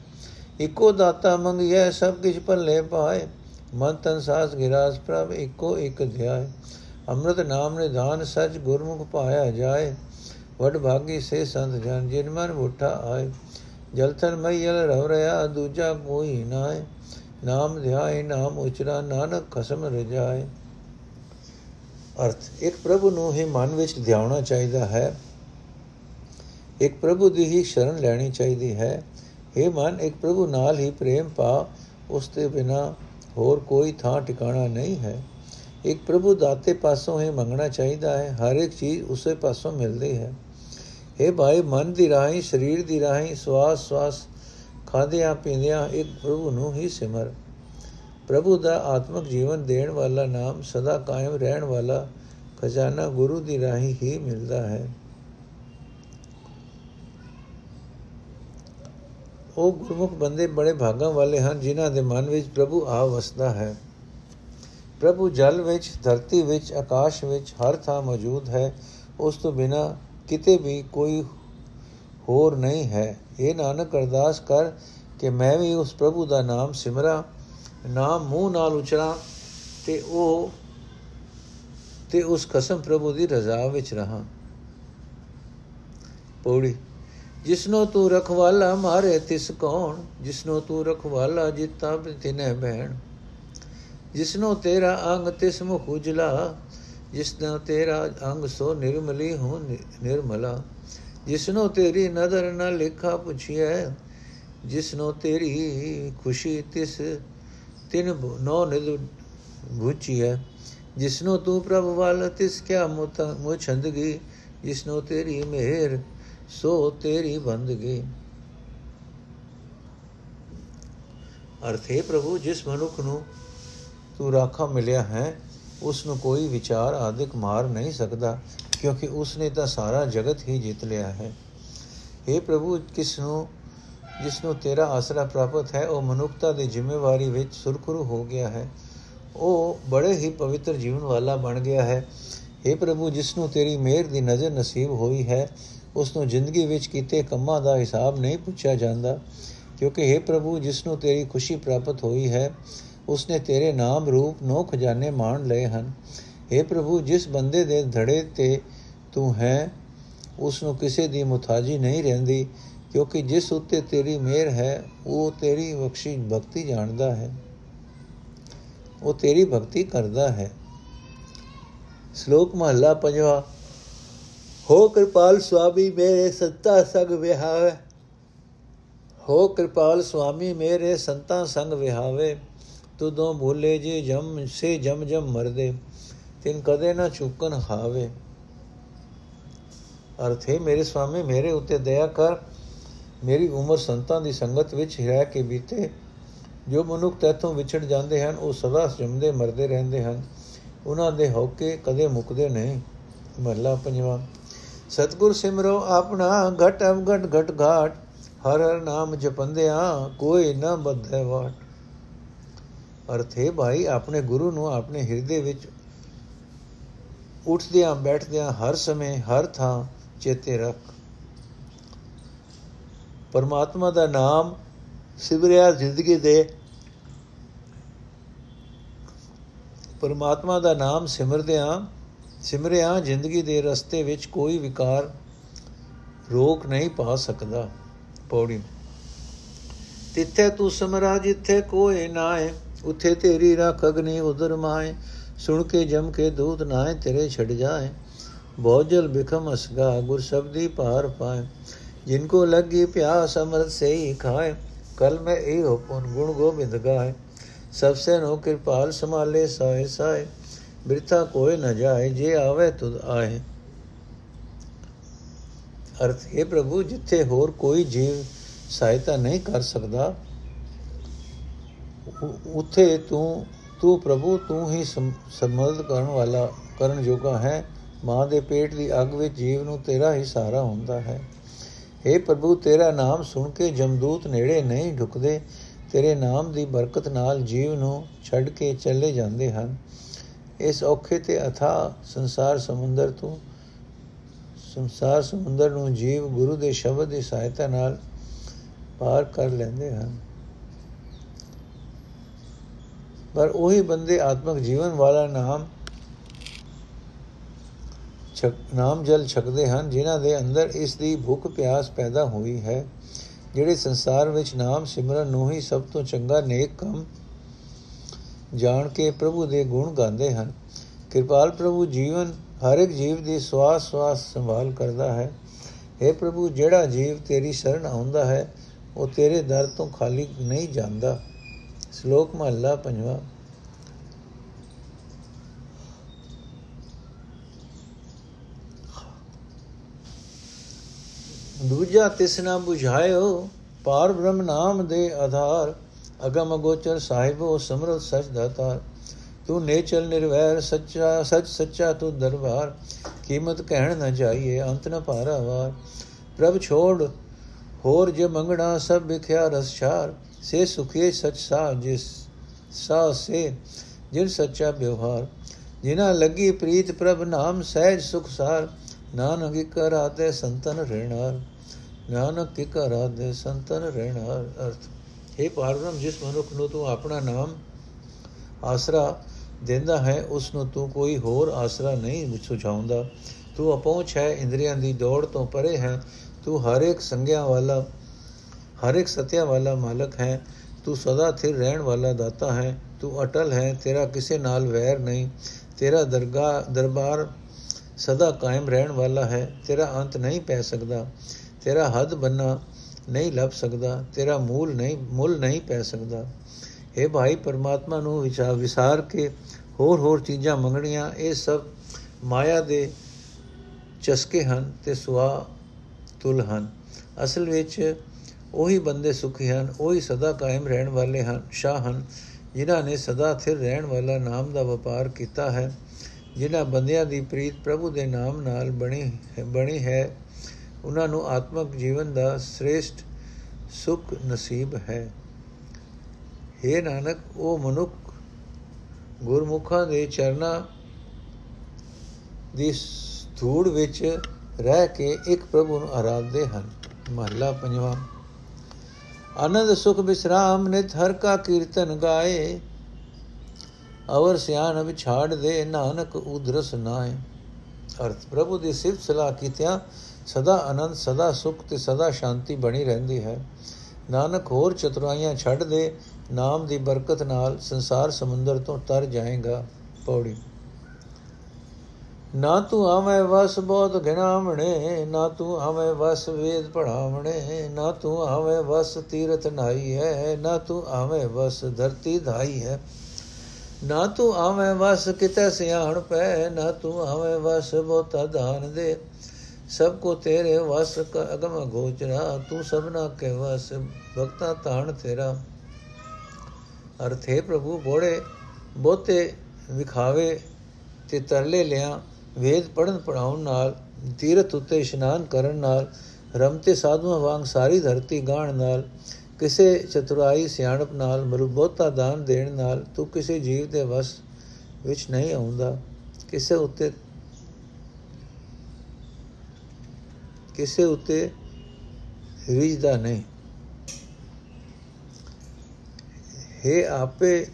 ਇਕੋ ਦਾਤਾ ਮੰਗਿਐ, ਸਭ ਕਿਛ ਭੱਲੇ ਪਾਏ। ਮਨ ਤਨ ਸਾਸ ਗਿਰਾਸ ਪ੍ਰਭ ਇਕੋ ਇਕ ਧਿਆਏ। ਅੰਮ੍ਰਿਤ ਨਾਮ ਨਿਧਾਨ ਸਚ ਗੁਰਮੁਖ ਪਾਇਆ ਜਾਏ, ਵਡ ਭਾਗੀ ਸੇ ਸੰਤ ਜਨ ਜਿਨ ਮਨ ਉਠਾ ਆਏ। ਜਲਥਨ ਮਈਲ ਰਵ ਰਿਆ ਦੂਜਾ ਕੋਈ ਨਾਏ। ਨਾਮ ਧਿਆਏ, ਨਾਮ ਉਚਰਾ, ਨਾਨਕ ਖਸਮ ਰਜਾਏ। ਅਰਥ, ਇੱਕ ਪ੍ਰਭੂ ਨੂੰ ਹੀ ਮਨ ਵਿੱਚ ਧਿਆਉਣਾ ਚਾਹੀਦਾ ਹੈ। ਇੱਕ ਪ੍ਰਭੂ ਦੀ ਹੀ ਸ਼ਰਨ ਲੈਣੀ ਚਾਹੀਦੀ ਹੈ। ਇਹ ਮਨ, ਇੱਕ ਪ੍ਰਭੂ ਨਾਲ ਹੀ ਪ੍ਰੇਮ ਪਾ, ਉਸ ਤੇ ਬਿਨਾ ਹੋਰ ਕੋਈ ਥਾਂ ਟਿਕਾਣਾ ਨਹੀਂ ਹੈ। ਇੱਕ ਪ੍ਰਭੂ ਦਾਤੇ ਪਾਸੋਂ ਹੀ ਮੰਗਣਾ ਚਾਹੀਦਾ ਹੈ, ਹਰ ਇੱਕ ਚੀਜ਼ ਉਸੇ ਪਾਸੋਂ ਮਿਲਦੀ ਹੈ। ਇਹ ਭਾਈ, ਮਨ ਦੀ ਰਾਹੀਂ, ਸਰੀਰ ਦੀ ਰਾਹੀਂ, ਸਵਾਸ ਸਵਾਸ ਖਾਦਿਆਂ ਪੀਂਦਿਆਂ ਇੱਕ ਪ੍ਰਭੂ ਨੂੰ ਹੀ ਸਿਮਰ। ਪ੍ਰਭੂ ਦਾ ਆਤਮਿਕ ਜੀਵਨ ਦੇਣ ਵਾਲਾ ਨਾਮ ਸਦਾ ਕਾਇਮ ਰਹਿਣ ਵਾਲਾ ਖਜ਼ਾਨਾ ਗੁਰੂ ਦੀ ਰਾਹੀਂ ਹੀ ਮਿਲਦਾ ਹੈ। ਉਹ ਗੁਰਮੁਖ ਬੰਦੇ ਬੜੇ ਭਾਗਾਂ ਵਾਲੇ ਹਨ, ਜਿਨ੍ਹਾਂ ਦੇ ਮਨ ਵਿੱਚ ਪ੍ਰਭੂ ਆ ਵਸਦਾ ਹੈ। ਪ੍ਰਭੂ ਜਲ ਵਿੱਚ, ਧਰਤੀ ਵਿੱਚ, ਆਕਾਸ਼ ਵਿੱਚ ਹਰ ਥਾਂ ਮੌਜੂਦ ਹੈ। ਉਸ ਤੋਂ ਬਿਨਾ ਕਿਤੇ ਵੀ ਕੋਈ ਹੋਰ ਨਹੀਂ ਹੈ। ਇਹ ਨਾਨਕ, ਅਰਦਾਸ ਕਰ ਕਿ ਮੈਂ ਵੀ ਉਸ ਪ੍ਰਭੂ ਦਾ ਨਾਮ ਸਿਮਰਾਂ, ਨਾਮ ਮੂੰਹ ਨਾਲ ਉਚਰਾਂ ਤੇ ਉਹ, ਤੇ ਉਸ ਕਸਮ ਪ੍ਰਭੂ ਦੀ ਰਜ਼ਾ ਵਿੱਚ ਰਹਾ। ਪੌੜੀ, ਜਿਸਨੋ ਤੂੰ ਰਖਵਾਲਾ ਮਾਰੇ ਤਿਸ ਕੌਣ, ਜਿਸਨੋ ਤੂੰ ਰਖਵਾਲਾ ਜਿਤਾ ਤਿਨੈ ਬਹਿਣ। ਜਿਸਨੋ ਤੇਰਾ ਅੰਗ ਤਿਸ ਮੁਖ ਉਜਲਾ ਜਿਸਨੋ ਤੇਰਾ ਅੰਗ ਸੋ ਨਿਰਮਲੀ ਹੋ ਨਿਰਮਲਾ ਜਿਸਨੋ ਤੇਰੀ ਨਦਰ ਨ ਲਿਖਾ ਪੁੱਛਿਐ ਜਿਸਨੋ ਤੇਰੀ ਖੁਸ਼ੀ ਤਿਸ ਤਿਨ ਨੋ ਨਿਦ ਬੁਝਿਐ ਜਿਸਨੋ ਤੂੰ ਪ੍ਰਭ ਵਾਲ ਤਿਸ ਕਿਆ ਮੁਤ ਮੁਛੰਦਗੀ ਜਿਸਨੋ ਤੇਰੀ ਮਿਹਰ ਸੋ ਤੇਰੀ ਬੰਦਗੀ ਅਰਥੇ ਪ੍ਰਭੂ ਜਿਸ ਮਨੁੱਖ ਨੂੰ ਤੂੰ ਰਾਖਾ ਮਿਲਿਆ ਹੈ ਉਸ ਨੂੰ ਕੋਈ ਵਿਚਾਰ ਆਦਿਕ ਮਾਰ ਨਹੀਂ ਸਕਦਾ, ਕਿਉਂਕਿ ਉਸ ਨੇ ਤਾਂ ਸਾਰਾ ਜਗਤ ਹੀ ਜਿੱਤ ਲਿਆ ਹੈ। हे ਪ੍ਰਭੂ ਕਿਸ ਨੂੰ ਜਿਸ ਨੂੰ ਤੇਰਾ ਆਸਰਾ ਪ੍ਰਾਪਤ ਹੈ, ਉਹ ਮਨੁੱਖਤਾ ਦੀ ਜ਼ਿੰਮੇਵਾਰੀ ਵਿੱਚ ਸੁਰਖਰੂ ਹੋ ਗਿਆ ਹੈ। ਉਹ ਬੜੇ ਹੀ ਪਵਿੱਤਰ ਜੀਵਨ ਵਾਲਾ ਬਣ ਗਿਆ ਹੈ। हे ਪ੍ਰਭੂ ਜਿਸ ਨੂੰ ਤੇਰੀ ਮਿਹਰ ਦੀ ਨਜ਼ਰ ਨਸੀਬ ਹੋਈ ਹੈ ਉਸ ਨੂੰ ਜ਼ਿੰਦਗੀ ਵਿੱਚ ਕੀਤੇ ਕੰਮਾਂ ਦਾ ਹਿਸਾਬ ਨਹੀਂ ਪੁੱਛਿਆ ਜਾਂਦਾ, ਕਿਉਂਕਿ हे ਪ੍ਰਭੂ ਜਿਸ ਨੂੰ ਤੇਰੀ ਖੁਸ਼ੀ ਪ੍ਰਾਪਤ ਹੋਈ ਹੈ ਉਸ ਨੇ ਤੇਰੇ ਨਾਮ ਰੂਪ ਨੋ ਖਜ਼ਾਨੇ ਮਾਣ ਲਏ ਹਨ। हे ਪ੍ਰਭੂ, ਜਿਸ ਬੰਦੇ ਦੇ ਧੜੇ ਤੇ ਤੂੰ ਹੈ ਉਸ ਨੂੰ ਕਿਸੇ ਦੀ ਮੁਤਾਜੀ ਨਹੀਂ ਰਹਿੰਦੀ, ਕਿਉਂਕਿ ਜਿਸ ਉੱਤੇ ਤੇਰੀ ਮਿਹਰ ਹੈ, ਉਹ ਤੇਰੀ ਬਖਸ਼ੀ ਭਗਤੀ ਜਾਣਦਾ ਹੈ। ਉਹ ਤੇਰੀ ਭਗਤੀ ਕਰਦਾ ਹੈ। ਸ਼ਲੋਕ ਮਹਲਾ ਪੰਜਵਾ, ਹੋ ਕਿਰਪਾਲ ਸੁਆਮੀ ਮੇਰੇ ਸੰਤਾ ਸੰਗ ਵਿਹਾਵੇ, ਹੋ ਕਿਰਪਾਲ ਸੁਆਮੀ ਮੇਰੇ ਸੰਤਾ ਸੰਗ ਵਿਹਾਵੇ। ਤੁਦੋਂ ਭੁੱਲੇ ਜੇ ਜਮ, ਸੇ ਜਮ ਜਮ ਮਰਦੇ, ਤਿਨ ਕਦੇ ਨਾ ਚੁੱਕਨ ਹਾਵੇ। ਅਰਥੇ ਮੇਰੇ ਸੁਆਮੀ ਮੇਰੇ ਉੱਤੇ ਦਇਆ ਕਰ। ਮੇਰੀ ਉਮਰ ਸੰਤਾਂ ਦੀ ਸੰਗਤ ਵਿੱਚ ਰਹਿ ਕੇ ਬੀਤੇ। ਜੋ ਮਨੁੱਖ ਤੇਥੋਂ ਵਿਛੜ ਜਾਂਦੇ ਹਨ, ਉਹ ਸਦਾ ਜੰਮਦੇ, ਮਰਦੇ ਰਹਿੰਦੇ ਹਨ। ਉਹਨਾਂ ਦੇ ਹੌਕੇ ਕਦੇ ਮੁੱਕਦੇ ਨਹੀਂ। ਮਹਲਾ ਪੰਜਵਾਂ। ਸਤਗੁਰ ਸਿਮਰੋ ਆਪਣਾ ਘਟ ਅਵਗਟ ਘਟ ਘਾਟ, ਹਰ ਹਰ ਨਾਮ ਜਪੰਦਿਆਂ, ਕੋਈ ਨਾ ਬੱਧੇ ਵਾਟ। ਅਰਥੇ ਭਾਈ ਆਪਣੇ ਗੁਰੂ ਨੂੰ ਆਪਣੇ ਹਿਰਦੇ ਵਿੱਚ ਉੱਠਦਿਆਂ ਬੈਠਦਿਆਂ ਹਰ ਸਮੇਂ ਹਰ ਥਾਂ ਚੇਤੇ ਰੱਖ। ਪਰਮਾਤਮਾ ਦਾ ਨਾਮ ਸਿਮਰਿਆ ਜ਼ਿੰਦਗੀ ਦੇ। ਪਰਮਾਤਮਾ ਦਾ ਨਾਮ ਸਿਮਰਦਿਆਂ, ਸਿਮਰਿਆ ਜ਼ਿੰਦਗੀ ਦੇ ਰਸਤੇ ਵਿੱਚ ਕੋਈ ਵਿਕਾਰ, ਰੋਕ ਨਹੀਂ ਪਾ ਸਕਦਾ। ਪੌੜੀ ਤਿੱਥੇ ਤੂੰ ਸਮਰਾ ਜਿੱਥੇ ਕੋਈ ਨਾਏ ਉਥੇ ਤੇਰੀ ਰੱਖ ਅਗਨੀ ਉਦਰ ਮਾਏ ਸੁਣ ਕੇ ਜਮ ਕੇ ਦੂਤ ਨਾਏ ਤੇਰੇ ਛੱਡ ਜਾਏ ਬੋਝਲ ਬਿਖਮ ਅਸਗਾ ਗੁਰ ਸਬਦੀ ਭਾਰ ਪਾਏ ਜਿਨਕੋ ਲੱਗੀ ਪਿਆਸ ਅਮਰਤ ਸੇਈ ਖਾਏ ਕਲ ਮੈਂ ਇਹ ਹੁਕਮ ਗੁਣ ਗੋਬਿੰਦ ਗਾਏ ਸਭ ਸੇ ਨੋ ਕਿਰਪਾਲ ਸੰਭਾਲੇ ਸਾਏ ਸਾਏ ਬ੍ਰਿਥਾ ਕੋਈ ਨ ਜਾਏ ਜੇ ਆਵੇ ਤੁਦ ਆਏ ਅਰਥ ਹੈ ਪ੍ਰਭੂ ਜਿੱਥੇ ਹੋਰ ਕੋਈ ਜੀਵ ਸਹਾਇਤਾ ਨਹੀਂ ਕਰ ਸਕਦਾ ਉਥੇ ਤੂੰ ਤੂੰ ਪ੍ਰਭੂ, ਤੂੰ ਹੀ ਸਮਰਥ ਕਰਨ ਵਾਲਾ, ਕਰਨ ਜੋਗਾ ਹੈ। ਮਾਂ ਦੇ ਪੇਟ ਦੀ ਅੱਗ ਵਿੱਚ ਜੀਵ ਨੂੰ ਤੇਰਾ ਹੀ ਸਹਾਰਾ ਹੁੰਦਾ ਹੈ। हे ਪ੍ਰਭੂ, ਤੇਰਾ ਨਾਮ ਸੁਣ ਕੇ ਜਮਦੂਤ ਨੇੜੇ ਨਹੀਂ ਢੁਕਦੇ ਤੇਰੇ ਨਾਮ ਦੀ ਬਰਕਤ ਨਾਲ ਜੀਵ ਨੂੰ ਛੱਡ ਕੇ ਚੱਲੇ ਜਾਂਦੇ ਹਨ। ਇਸ ਔਖੇ ਤੇ ਅਥਾ ਸੰਸਾਰ ਸਮੁੰਦਰ ਤੋਂ, ਸੰਸਾਰ ਸਮੁੰਦਰ ਨੂੰ ਜੀਵ ਗੁਰੂ ਦੇ ਸ਼ਬਦ ਦੀ ਸਹਾਇਤਾ ਨਾਲ ਪਾਰ ਕਰ ਲੈਂਦੇ ਹਨ। ਪਰ ਉਹੀ ਬੰਦੇ ਆਤਮਿਕ ਜੀਵਨ ਵਾਲਾ ਨਾਮ ਛਕ, ਨਾਮ ਜਲ ਛਕਦੇ ਹਨ, ਜਿਨ੍ਹਾਂ ਦੇ ਅੰਦਰ ਇਸ ਦੀ ਭੁੱਖ ਪਿਆਸ ਪੈਦਾ ਹੋਈ ਹੈ, ਜਿਹੜੇ ਸੰਸਾਰ ਵਿੱਚ ਨਾਮ ਸਿਮਰਨ ਨੂੰ ਹੀ ਸਭ ਤੋਂ ਚੰਗਾ ਨੇਕ ਕੰਮ ਜਾਣ ਕੇ ਪ੍ਰਭੂ ਦੇ ਗੁਣ ਗਾਉਂਦੇ ਹਨ। ਕਿਰਪਾਲ ਪ੍ਰਭੂ ਜੀਵਨ ਹਰ ਇੱਕ ਜੀਵ ਦੀ ਸਵਾਸ ਸਵਾਸ ਸੰਭਾਲ ਕਰਦਾ ਹੈ। اے ਪ੍ਰਭੂ, ਜਿਹੜਾ ਜੀਵ ਤੇਰੀ ਸ਼ਰਨ ਆਉਂਦਾ ਹੈ, ਉਹ ਤੇਰੇ ਦਰ ਤੋਂ ਖਾਲੀ ਨਹੀਂ ਜਾਂਦਾ। ਸ਼ਲੋਕ ਮਹਲਾ ਪੰਜਵਾਂ। ਦੂਜਾ ਤਿਸਨਾ 부ਝਾਇਓ ਪਾਰ ਬ੍ਰਹਮ ਨਾਮ ਦੇ ਆਧਾਰ, ਅਗਮ ਗੋਚਰ ਸਾਹਿਬੋ ਸਮਰਤ ਸਚ ਦਾਤਾਰ ਤੂੰ ਨੇਚਲ ਨਿਰਵੈਰ, ਸੱਚਾ, ਸੱਚ ਸੱਚਾ ਤੂੰ ਦਰਬਾਰ, ਕੀਮਤ ਕਹਿਣ ਨਾ ਜਾਈਏ, ਅੰਤ ਨ ਪਾਰਾਵਾਰ ਪ੍ਰਭ ਛੋੜ, ਹੋਰ ਜੇ ਮੰਗਣਾ ਸਭ ਵਿਖਿਆ ਰਸ ਛਾਰ ਸੇ ਸੁਖੇ ਸਚ ਸਾ ਜਿਸ ਸਾ ਸੇ, ਜਿਨ ਸੱਚਾ ਵਿਵਹਾਰ। ਜਿਨਾ ਲੱਗੀ ਪ੍ਰੀਤ ਪ੍ਰਭ ਨਾਮ ਸਹਿਜ ਸੁਖ ਸਾਰ, ਨਾਨਕ ਕਰ ਆਤੇ ਸੰਤਨ ਰਹਿਣਾਰ ਨਾਨਕ ਕੀ ਕਰ ਆਤੇ ਸੰਤਨ ਰਹਿਣਾਰ ਅਰਥ। हे ਪਾਰਬ੍ਰਹਮ ਜਿਸ ਮਨੁੱਖ ਨੂੰ ਤੂੰ ਆਪਣਾ ਨਾਮ ਆਸਰਾ ਦਿੰਦਾ ਹੈ, ਉਸ ਨੂੰ ਤੂੰ ਕੋਈ ਹੋਰ ਆਸਰਾ ਨਹੀਂ ਸੁਝਾਉਂਦਾ। ਤੂੰ ਅਪਹੁੰਚ ਹੈ ਇੰਦਰੀਆਂ ਦੀ ਦੌੜ ਤੋਂ ਪਰੇ ਹੈ। ਤੂੰ ਹਰ ਇੱਕ ਸੰਗਿਆ ਵਾਲਾ ਹਰ ਇੱਕ ਸਤਿਆ ਵਾਲਾ ਮਾਲਕ ਹੈ, ਤੂੰ ਸਦਾ ਥਿਰ ਰਹਿਣ ਵਾਲਾ ਦਾਤਾ ਹੈ, ਤੂੰ ਅਟਲ ਹੈ, ਤੇਰਾ ਕਿਸੇ ਨਾਲ ਵੈਰ ਨਹੀਂ, ਤੇਰਾ ਦਰਗਾਹ ਦਰਬਾਰ ਸਦਾ ਕਾਇਮ ਰਹਿਣ ਵਾਲਾ ਹੈ, ਤੇਰਾ ਅੰਤ ਨਹੀਂ ਪੈ ਸਕਦਾ, ਤੇਰਾ ਹੱਦ ਬੰਨਾ ਨਹੀਂ ਲੱਭ ਸਕਦਾ, ਤੇਰਾ ਮੂਲ ਨਹੀਂ, ਮੁੱਲ ਨਹੀਂ ਪੈ ਸਕਦਾ। ਇਹ ਭਾਈ ਪਰਮਾਤਮਾ ਨੂੰ ਵਿਚਾਰ ਵਿਸਾਰ ਕੇ ਹੋਰ ਹੋਰ ਚੀਜ਼ਾਂ ਮੰਗਣੀਆਂ, ਇਹ ਸਭ ਮਾਇਆ ਦੇ ਚਸਕੇ ਹਨ ਤੇ ਸੁਆ ਤੁਲ ਹਨ। ਅਸਲ ਵਿੱਚ ਉਹੀ ਬੰਦੇ ਸੁਖੀ ਹਨ, ਉਹੀ ਸਦਾ ਕਾਇਮ ਰਹਿਣ ਵਾਲੇ ਹਨ, ਸ਼ਾਹ ਹਨ, ਜਿਨ੍ਹਾਂ ਨੇ ਸਦਾ ਸਥਿਰ ਰਹਿਣ ਵਾਲਾ ਨਾਮ ਦਾ ਵਪਾਰ ਕੀਤਾ ਹੈ, ਜਿਨ੍ਹਾਂ ਬੰਦਿਆਂ ਦੀ ਪ੍ਰੀਤ ਪ੍ਰਭੂ ਦੇ ਨਾਮ ਨਾਲ ਬਣੀ ਬਣੀ ਹੈ, ਉਹਨਾਂ ਨੂੰ ਆਤਮਿਕ ਜੀਵਨ ਦਾ ਸ੍ਰੇਸ਼ਟ ਸੁਖ ਨਸੀਬ ਹੈ। हे ਨਾਨਕ, ਉਹ ਮਨੁੱਖ ਗੁਰਮੁਖਾਂ ਦੇ ਚਰਨਾਂ ਦੀ ਧੂੜ ਵਿੱਚ ਰਹਿ ਕੇ ਇੱਕ ਪ੍ਰਭੂ ਨੂੰ ਆਰਾਧਦੇ ਹਨ। ਮਹਲਾ ਪੰਜਵਾਂ। ਆਨੰਦ ਸੁਖ ਵਿਸਰਾਮ ਨਿਤ ਹਰ ਕਾ ਕੀਰਤਨ ਗਾਏ। ਅਵਰ ਸਿਆਣ ਵਿਛਾੜ ਦੇ ਨਾਨਕ ਉਦਰਸ ਨਾਏ ਅਰਥ, ਪ੍ਰਭੂ ਦੀ ਸਿਫਤ ਸਲਾਹ ਕੀਤਿਆਂ ਸਦਾ ਆਨੰਦ, ਸਦਾ ਸੁਖ ਤੇ ਸਦਾ ਸ਼ਾਂਤੀ ਬਣੀ ਰਹਿੰਦੀ ਹੈ। ਨਾਨਕ, ਹੋਰ ਚਤੁਰਾਈਆਂ ਛੱਡ ਦੇ, ਨਾਮ ਦੀ ਬਰਕਤ ਨਾਲ ਸੰਸਾਰ ਸਮੁੰਦਰ ਤੋਂ ਤਰ ਜਾਏਗਾ। ਪੌੜੀ ਨਾ ਤੂੰ ਆਵੇਂ ਵਸ ਬਹੁਤ ਘਿਨਾਵਣੇ ਨਾ ਤੂੰ ਆਵੇਂ ਵਸ ਵੇਦ ਪੜਾਵਣੇ ਨਾ ਤੂੰ ਆਵੇਂ ਵਸ ਤੀਰਥ ਨਾਈ ਹੈ, ਨਾ ਤੂੰ ਆਵੇਂ ਵਸ ਧਰਤੀ ਧਾਈ ਹੈ। ਨਾ ਤੂੰ ਆਵੇਂ ਵਸ ਕਿਤੇ ਸਿਆਣ ਪੈ, ਨਾ ਤੂੰ ਆਵੇਂ ਵਸ ਬਹੁਤਾ ਦਾਨ ਦੇ। ਸਭ ਕੋ ਤੇਰੇ ਵਸ ਅਗਮ ਗੋਚਰਾ, ਤੂੰ ਸਭਨਾ ਕੇ ਵਸ ਭਗਤਾ ਤਾਣ ਤੇਰਾ। ਅਰਥੇ ਪ੍ਰਭੂ, ਬੋੜੇ ਬਹੁਤੇ ਵਿਖਾਵੇ ਤੇ ਤਰਲੇ ਲਿਆ। ਵੇਦ ਪੜਨ ਪੜਾਉਣ ਨਾਲ, ਤੀਰਥ ਉੱਤੇ ਇਸ਼ਨਾਨ ਕਰਨ ਨਾਲ ਰਮਤੇ ਸਾਧੂਆਂ ਵਾਂਗ ਸਾਰੀ ਧਰਤੀ ਗਾਣ ਨਾਲ, ਕਿਸੇ ਚਤੁਰਾਈ ਸਿਆਣਪ ਨਾਲ ਮਰੂਬੋਤਾ ਦਾਨ ਦੇਣ ਨਾਲ ਤੂੰ ਕਿਸੇ ਜੀਵ ਦੇ ਵਸ ਵਿੱਚ ਨਹੀਂ ਆਉਂਦਾ। ਕਿਸੇ ਉੱਤੇ ਕਿਸੇ ਉੱਤੇ ਰਿਜਦਾ ਨਹੀਂ। ਹੈ ਆਪੇ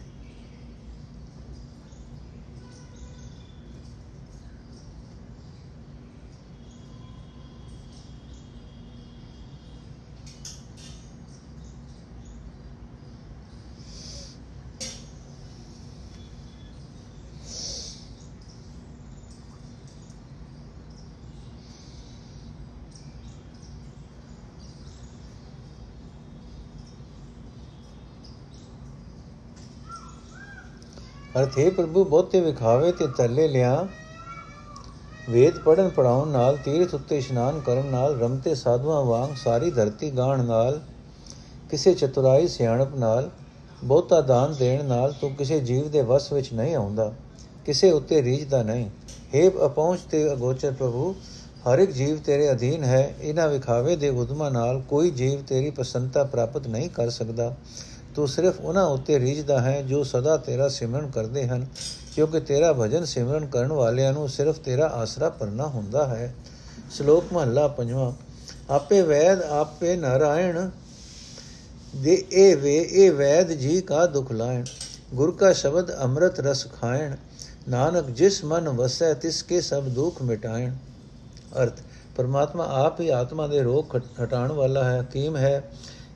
ਅਰਥ ਹੈ ਪ੍ਰਭੂ ਬਹੁਤੇ ਵਿਖਾਵੇ ਤੇ ਤਰਲੇ ਲਿਆ। ਵੇਦ ਪੜਨ ਪੜਾਉਣ ਨਾਲ, ਤੀਰਥ ਉੱਤੇ ਇਸ਼ਨਾਨ ਕਰਨ ਨਾਲ, ਰਮਤੇ ਸਾਧੂਆਂ ਵਾਂਗ ਸਾਰੀ ਧਰਤੀ ਗਾਣ ਨਾਲ, ਕਿਸੇ ਚਤੁਰਾਈ ਸਿਆਣਪ ਨਾਲ, ਬਹੁਤਾ ਦਾਨ ਦੇਣ ਨਾਲ ਤੂੰ ਕਿਸੇ ਜੀਵ ਦੇ ਵਸ ਵਿੱਚ ਨਹੀਂ ਆਉਂਦਾ, ਕਿਸੇ ਉੱਤੇ ਰੀਝਦਾ ਨਹੀਂ। ਹੈ ਅਪਹੁੰਚ ਤੇ ਅਗੋਚਰ ਪ੍ਰਭੂ, ਹਰ ਇੱਕ ਜੀਵ ਤੇਰੇ ਅਧੀਨ ਹੈ, ਇਹਨਾਂ ਵਿਖਾਵੇ ਦੇ ਉਦਮਾਂ ਨਾਲ ਕੋਈ ਜੀਵ ਤੇਰੀ ਪਸੰਦਤਾ ਪ੍ਰਾਪਤ ਨਹੀਂ ਕਰ ਸਕਦਾ। ਤੂੰ ਸਿਰਫ ਉਹਨਾਂ ਉੱਤੇ ਰੀਝਦਾ ਹੈ ਜੋ ਸਦਾ ਤੇਰਾ ਸਿਮਰਨ ਕਰਦੇ ਹਨ, ਕਿਉਂਕਿ ਤੇਰਾ ਭਜਨ ਸਿਮਰਨ ਕਰਨ ਵਾਲਿਆਂ ਨੂੰ ਸਿਰਫ ਤੇਰਾ ਆਸਰਾ ਪਰਨਾ ਹੁੰਦਾ ਹੈ। ਸ਼ਲੋਕ ਮਹੱਲਾ ਪੰਜਵਾਂ, ਆਪੇ ਵੈਦ ਆਪੇ ਨਾਰਾਇਣ, ਦੇ ਇਹ ਵੇ ਇਹ ਵੈਦ ਜੀ ਕਾ ਦੁਖ ਲਾਇਣ, ਗੁਰ ਕਾ ਸ਼ਬਦ ਅੰਮ੍ਰਿਤ ਰਸ ਖਾਇਣ, ਨਾਨਕ ਜਿਸ ਮਨ ਵਸੈ ਤਿਸ ਕੇ ਸਭ ਦੁਖ ਮਿਟਾਇਣ। ਅਰਥ, ਪਰਮਾਤਮਾ ਆਪ ਹੀ ਆਤਮਾ ਦੇ ਰੋਗ ਹਟਾਉਣ ਵਾਲਾ ਹੈ ਹਕੀਮ ਹੈ।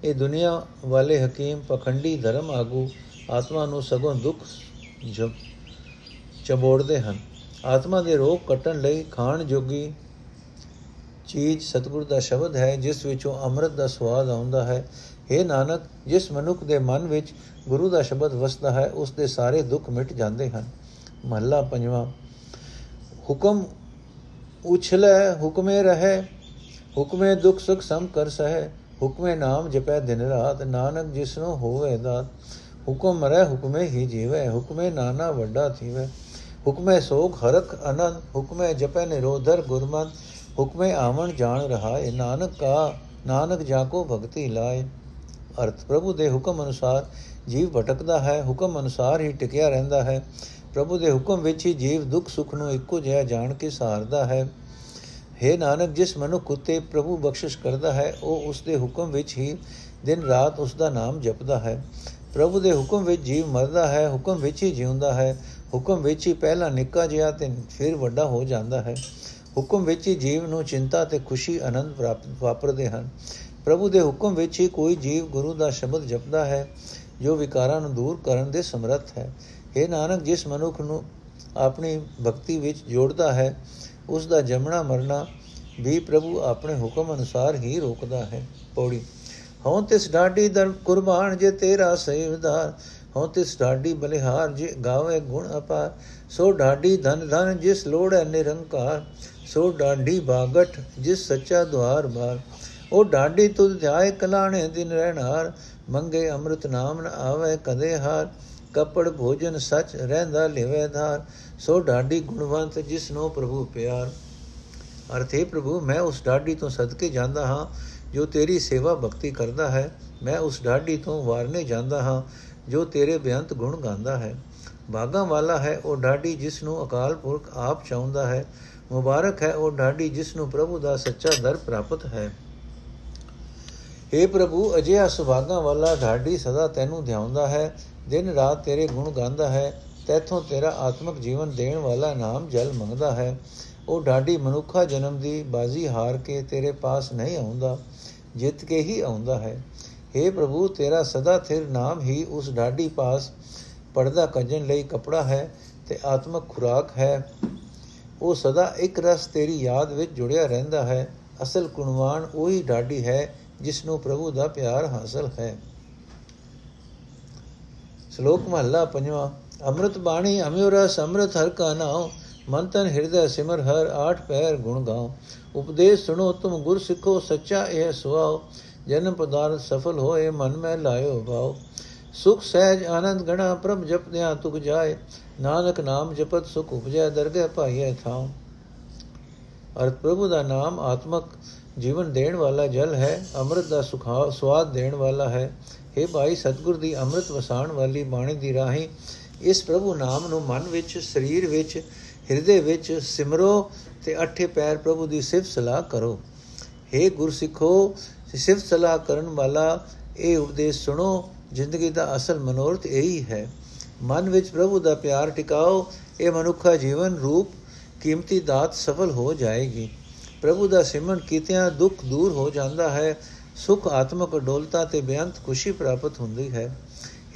ਇਹ ਦੁਨੀਆ ਵਾਲੇ ਹਕੀਮ ਪਖੰਡੀ ਧਰਮ ਆਗੂ ਆਤਮਾ ਨੂੰ ਸਗੋਂ ਦੁੱਖ ਚਬੋੜਦੇ ਹਨ। ਆਤਮਾ ਦੇ ਰੋਗ ਕੱਟਣ ਲਈ ਖਾਣ ਜੋਗੀ ਚੀਜ਼ ਸਤਿਗੁਰ ਦਾ ਸ਼ਬਦ ਹੈ, ਜਿਸ ਵਿੱਚੋਂ ਅੰਮ੍ਰਿਤ ਦਾ ਸਵਾਦ ਆਉਂਦਾ ਹੈ। हे ਨਾਨਕ, ਜਿਸ ਮਨੁੱਖ ਦੇ ਮਨ ਵਿੱਚ ਗੁਰੂ ਦਾ ਸ਼ਬਦ ਵਸਦਾ ਹੈ, ਉਸ ਦੇ ਸਾਰੇ ਦੁੱਖ ਮਿਟ ਜਾਂਦੇ ਹਨ। ਮਹੱਲਾ ਪੰਜਵਾਂ, ਹੁਕਮ ਉਛਲੇ, ਹੁਕਮੇ ਰਹੇ, ਹੁਕਮੇ ਦੁਖ ਸੁਖ ਸਮ ਕਰ ਸਹੇ। ਹੁਕਮੇ ਨਾਮ ਜਪੈ ਦਿਨ ਰਾਤ, ਨਾਨਕ ਜਿਸਨੂੰ ਹੋਵੇ ਦਾ ਹੁਕਮ ਰਹਿ ਹੁਕਮੇ ਹੀ ਜੀਵੇ, ਹੁਕਮੇ ਨਾਨਾ ਵੱਡਾ ਥੀਵੇ। ਹੁਕਮੇ ਸੋਖ ਹਰਖ ਅਨੰਦ ਹੁਕਮੇ ਜਪੈ ਨਿਰੋਧਰ ਗੁਰਮਤ। ਹੁਕਮੇ ਆਵਣ ਜਾਣ ਰਹਾ ਇਹ ਨਾਨਕ ਕਾ, ਨਾਨਕ ਜਾ ਕੋ ਭਗਤੀ ਲਾਏ। ਅਰਥ ਪ੍ਰਭੂ ਦੇ ਹੁਕਮ ਅਨੁਸਾਰ ਜੀਵ ਭਟਕਦਾ ਹੈ, ਹੁਕਮ ਅਨੁਸਾਰ ਹੀ ਟਿਕਿਆ ਰਹਿੰਦਾ ਹੈ। ਪ੍ਰਭੂ ਦੇ ਹੁਕਮ ਵਿੱਚ ਹੀ ਜੀਵ ਦੁੱਖ ਸੁੱਖ ਨੂੰ ਇੱਕੋ ਜਿਹਾ ਜਾਣ ਕੇ ਸਹਾਰਦਾ ਹੈ। हे ਨਾਨਕ, ਜਿਸ ਮਨੁੱਖ ਉਤੇ ਪ੍ਰਭੂ ਬਖਸ਼ਿਸ਼ ਕਰਦਾ ਹੈ, ਉਹ ਉਸ ਦੇ ਹੁਕਮ ਵਿੱਚ ਹੀ ਦਿਨ ਰਾਤ ਉਸ ਦਾ ਨਾਮ ਜਪਦਾ ਹੈ। ਪ੍ਰਭੂ ਦੇ ਹੁਕਮ ਵਿੱਚ ਜੀਵ ਮਰਦਾ ਹੈ, ਹੁਕਮ ਵਿੱਚ ਹੀ ਜਿਉਂਦਾ ਹੈ। ਹੁਕਮ ਵਿੱਚ ਹੀ ਪਹਿਲਾਂ ਨਿੱਕਾ ਜਿਹਾ ਤੇ ਫਿਰ ਵੱਡਾ ਹੋ ਜਾਂਦਾ ਹੈ। ਹੁਕਮ ਵਿੱਚ ਹੀ ਜੀਵ ਨੂੰ ਚਿੰਤਾ ਤੇ ਖੁਸ਼ੀ, ਆਨੰਦ ਪ੍ਰਾਪਤ ਵਾਪਰਦੇ ਹਨ। ਪ੍ਰਭੂ ਦੇ ਹੁਕਮ ਵਿੱਚ ਹੀ ਕੋਈ ਜੀਵ ਗੁਰੂ ਦਾ ਸ਼ਬਦ ਜਪਦਾ ਹੈ, ਜੋ ਵਿਕਾਰਾਂ ਨੂੰ ਦੂਰ ਕਰਨ ਦੇ ਸਮਰੱਥ ਹੈ। ਇਹ ਨਾਨਕ, ਜਿਸ ਮਨੁੱਖ ਨੂੰ ਆਪਣੀ ਭਗਤੀ ਵਿੱਚ ਜੋੜਦਾ ਹੈ ਉਸ ਦਾ ਜਮਣਾ ਮਰਨਾ ਵੀ ਪ੍ਰਭੂ ਆਪਣੇ ਹੁਕਮ ਅਨੁਸਾਰ ਹੀ ਰੋਕਦਾ ਹੈ। ਪੌੜੀ, ਹਉ ਤਿਸ ਡਾਡੀ ਦਰ ਕੁਰਬਾਨ ਜੇ ਤੇਰਾ ਸੇਵਦਾਰ, ਹਉ ਤਿਸ ਡਾਡੀ ਬਲਿਹਾਰ ਜੇ ਗਾਵੇ ਗੁਣ ਅਪਾਰ, ਸੋ ਡਾਡੀ ਧਨ ਧਨ ਜਿਸ ਲੋੜ ਹੈ ਨਿਰੰਕਾਰ, ਸੋ ਡਾਡੀ ਬਾਗਟ ਜਿਸ ਸੱਚਾ ਦੁਆਰ ਬਾਰ। ਉਹ ਡਾਡੀ ਤੁਧ ਧਿਆਏ ਕਲਾਣੇ ਦਿਨ ਰਹਿਣਾਰ ਮੰਗੇ ਅੰਮ੍ਰਿਤ ਨਾਮ ਨ ਆਵੇ ਕਦੇ ਹਾਰ। ਕਪੜ ਭੋਜਨ ਸਚ ਰਹਿੰਦਾ ਲਿਵੇਦਾਰ ਸੋ ਢਾਡੀ ਗੁਣਵੰਤ ਜਿਸ ਨੂੰ ਪ੍ਰਭੂ ਪਿਆਰ। ਅਰਥੇ ਪ੍ਰਭੂ, ਮੈਂ ਉਸ ਢਾਡੀ ਤੋਂ ਸਦਕੇ ਜਾਂਦਾ ਹਾਂ, ਜੋ ਤੇਰੀ ਸੇਵਾ ਭਗਤੀ ਕਰਦਾ ਹੈ। ਮੈਂ ਉਸ ਢਾਡੀ ਤੋਂ ਵਾਰਨੇ ਜਾਂਦਾ ਹਾਂ, ਜੋ ਤੇਰੇ ਬਿਆੰਤ ਗੁਣ ਗਾਉਂਦਾ ਹੈ। ਬਾਗਾ ਵਾਲਾ ਹੈ ਉਹ ਢਾਡੀ ਜਿਸ ਨੂੰ ਅਕਾਲ ਪੁਰਖ ਆਪ ਚਾਹੁੰਦਾ ਹੈ। ਮੁਬਾਰਕ ਹੈ ਉਹ ਢਾਡੀ ਜਿਸ ਨੂੰ ਪ੍ਰਭੂ ਦਾ ਸੱਚਾ ਦਰ ਪ੍ਰਾਪਤ ਹੈ। हे ਪ੍ਰਭੂ, ਅਜਿਹਾ ਸੁਭਾਗਾ ਵਾਲਾ ਢਾਡੀ ਸਦਾ ਤੈਨੂੰ ਧਿਆਉਂਦਾ ਹੈ। ਦਿਨ ਰਾਤ ਤੇਰੇ ਗੁਣ ਗਾਉਂਦਾ ਹੈ, ਤੈਥੋਂ ਤੇਰਾ ਆਤਮਿਕ ਜੀਵਨ ਦੇਣ ਵਾਲਾ ਨਾਮ ਜਲ ਮੰਗਦਾ ਹੈ। ਉਹ ਢਾਡੀ ਮਨੁੱਖਾ ਜਨਮ ਦੀ ਬਾਜ਼ੀ ਹਾਰ ਕੇ ਤੇਰੇ ਪਾਸ ਨਹੀਂ ਆਉਂਦਾ, ਜਿੱਤ ਕੇ ਹੀ ਆਉਂਦਾ ਹੈ। हे ਪ੍ਰਭੂ, ਤੇਰਾ ਸਦਾ ਥਿਰ ਨਾਮ ਹੀ ਉਸ ਢਾਡੀ ਪਾਸ ਪਰਦਾ ਕੱਜਣ ਲਈ ਕਪੜਾ ਹੈ ਤੇ ਆਤਮਿਕ ਖੁਰਾਕ ਹੈ। ਉਹ ਸਦਾ ਇੱਕ ਰਸ ਤੇਰੀ ਯਾਦ ਵਿੱਚ ਜੁੜਿਆ ਰਹਿੰਦਾ ਹੈ। ਅਸਲ ਕੁਣਵਾਨ ਉਹੀ ਢਾਡੀ ਹੈ ਜਿਸ ਨੂੰ ਪ੍ਰਭੂ ਦਾ ਪਿਆਰ ਹਾਸਲ ਹੈ। ਸ਼ਲੋਕ ਮਹੱਲਾ ਪੰਜਵਾਂ ਅੰਮ੍ਰਿਤ ਬਾਣੀ ਅਮਿਓ ਰਸ ਅੰਮ੍ਰਿਤ ਹਰ ਕਾ ਨਾਉ ਮਨ ਤਨ ਹਿਰਦੈ ਸਿਮਰ ਹਰ ਆਠ ਪੈਰ ਗੁਣ ਗਾਉ ਉਪਦੇਸ਼ ਸੁਣੋ ਤੁਮ ਗੁਰ ਸਿੱਖੋ ਸੱਚਾ ਇਹ ਸੁਆਓ ਜਨਮ ਪਦਾਰਥ ਸਫਲ ਹੋਏ ਮਨ ਮੈਂ ਲਾਇਓ ਭਾਉ ਸੁਖ ਸਹਿਜ ਆਨੰਦ ਗਣਾ ਪ੍ਰਭ ਜਪਦਿਆਂ ਤੁਕ ਜਾਏ ਨਾਨਕ ਨਾਮ ਜਪਤ ਸੁਖ ਉਪਜੈ ਦਰਗਹਿ ਪਾਈਐ ਥਾਉ ਅਰਥ ਪ੍ਰਭੂ ਦਾ ਨਾਮ ਆਤਮਕ ਜੀਵਨ ਦੇਣ ਵਾਲਾ ਜਲ ਹੈ ਅੰਮ੍ਰਿਤ ਦਾ ਸੁਖਾ ਸਵਾਦ ਦੇਣ ਵਾਲਾ ਹੈ हे ਭਾਈ, ਸਤਗੁਰ ਦੀ ਅੰਮ੍ਰਿਤ ਵਸਾਣ ਵਾਲੀ ਬਾਣੀ ਦੀ ਰਾਹੀਂ ਇਸ ਪ੍ਰਭੂ ਨਾਮ ਨੂੰ ਮਨ ਵਿੱਚ, ਸਰੀਰ ਵਿੱਚ, ਹਿਰਦੇ ਵਿੱਚ ਸਿਮਰੋ ਤੇ ਅਠੇ ਪੈਰ ਪ੍ਰਭੂ ਦੀ ਸਿਫਤ ਸਲਾਹ ਕਰੋ। हे ਗੁਰ ਸਿੱਖੋ ਸਿਫਤ ਸਲਾਹ ਕਰਨ ਵਾਲਾ ਇਹ ਉਪਦੇਸ਼ ਸੁਣੋ, ਜ਼ਿੰਦਗੀ ਦਾ ਅਸਲ ਮਨੋਰਥ ਇਹੀ ਹੈ। ਮਨ ਵਿੱਚ ਪ੍ਰਭੂ ਦਾ ਪਿਆਰ ਟਿਕਾਓ, ਇਹ ਮਨੁੱਖਾ ਜੀਵਨ ਰੂਪ, ਕੀਮਤੀ ਦਾਤ ਸਫਲ ਹੋ ਜਾਏਗੀ। ਪ੍ਰਭੂ ਦਾ ਸਿਮਰਨ ਕੀਤਿਆਂ ਦੁੱਖ ਦੂਰ ਹੋ ਜਾਂਦਾ ਹੈ ਸੁਖ ਆਤਮਕ ਡੋਲਤਾ ਤੇ ਬੇਅੰਤ ਖੁਸ਼ੀ ਪ੍ਰਾਪਤ ਹੁੰਦੀ ਹੈ।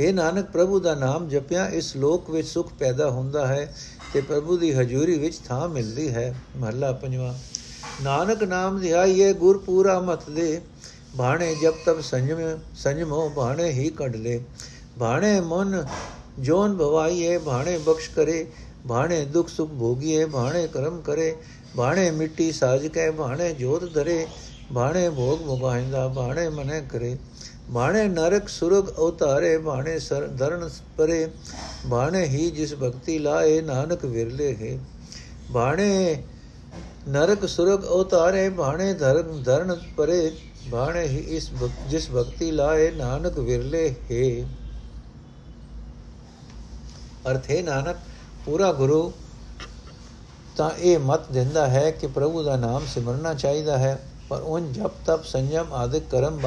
हे ਨਾਨਕ, ਪ੍ਰਭੂ ਦਾ ਨਾਮ ਜਪਿਆ, ਇਸ ਲੋਕ ਵਿੱਚ ਸੁਖ ਪੈਦਾ ਹੁੰਦਾ ਹੈ ਤੇ ਪ੍ਰਭੂ ਦੀ ਹਜ਼ੂਰੀ ਵਿੱਚ ਥਾਂ ਮਿਲਦੀ ਹੈ। ਮਹੱਲਾ ਪੰਜਵਾਂ, ਨਾਨਕ ਨਾਮ ਧਿਆਈਏ ਗੁਰ ਪੂਰਾ ਮਤ ਦੇ। ਬਾਣੇ ਜਬ ਤਬ ਸੰਜਮ, ਸੰਜਮੋ ਬਾਣੇ ਹੀ ਕੱਢ ਲੈ। ਬਾਣੇ ਮਨ ਜੋਨ ਭਵਾਈਏ, ਬਾਣੇ ਬਖਸ਼ ਕਰੇ। ਬਾਣੇ ਦੁਖ ਸੁਖ ਭੋਗੀਏ, ਬਾਣੇ ਕਰਮ ਕਰੇ। ਬਾਣੇ ਮਿੱਟੀ ਸਾਜ ਕੇ, ਬਾਣੇ ਜੋਤ ਧਰੇ। ਬਾਣੇ ਭੋਗ ਮੁਗਾਇੰਦਾ ਬਾਣੇ ਮਨੇ ਕਰੇ। ਬਾਣੇ ਨਰਕ ਸੁਰਗ ਉਤਾਰੇ ਬਾਣੇ ਸਰ ਧਰਨ ਪਰੇ। ਬਾਣੇ ਹੀ ਜਿਸ ਭਗਤੀ ਲਾਏ, ਨਾਨਕ ਵਿਰਲੇ ਹੈ। ਬਾਣੇ ਨਰਕ ਸੁਰਗ ਉਤਾਰੇ ਬਾਣੇ ਧਰਨ ਧਰਨ ਪਰੇ। ਬਾਣੇ ਹੀ ਇਸ ਜਿਸ ਭਗਤੀ ਲਾਏ, ਨਾਨਕ ਵਿਰਲੇ ਹੈ। ਅਰਥ ਹੈ, ਨਾਨਕ, ਪੂਰਾ ਗੁਰੂ ਤਾਂ ਇਹ ਮਤ ਦਿੰਦਾ ਹੈ ਕਿ ਪ੍ਰਭੂ ਦਾ ਨਾਮ ਸਿਮਰਨਾ ਚਾਹੀਦਾ ਹੈ। ਪਰ ਉਹ ਜਪ, ਤਪ ਸੰਜਮ ਆਦਿ ਕਰਮ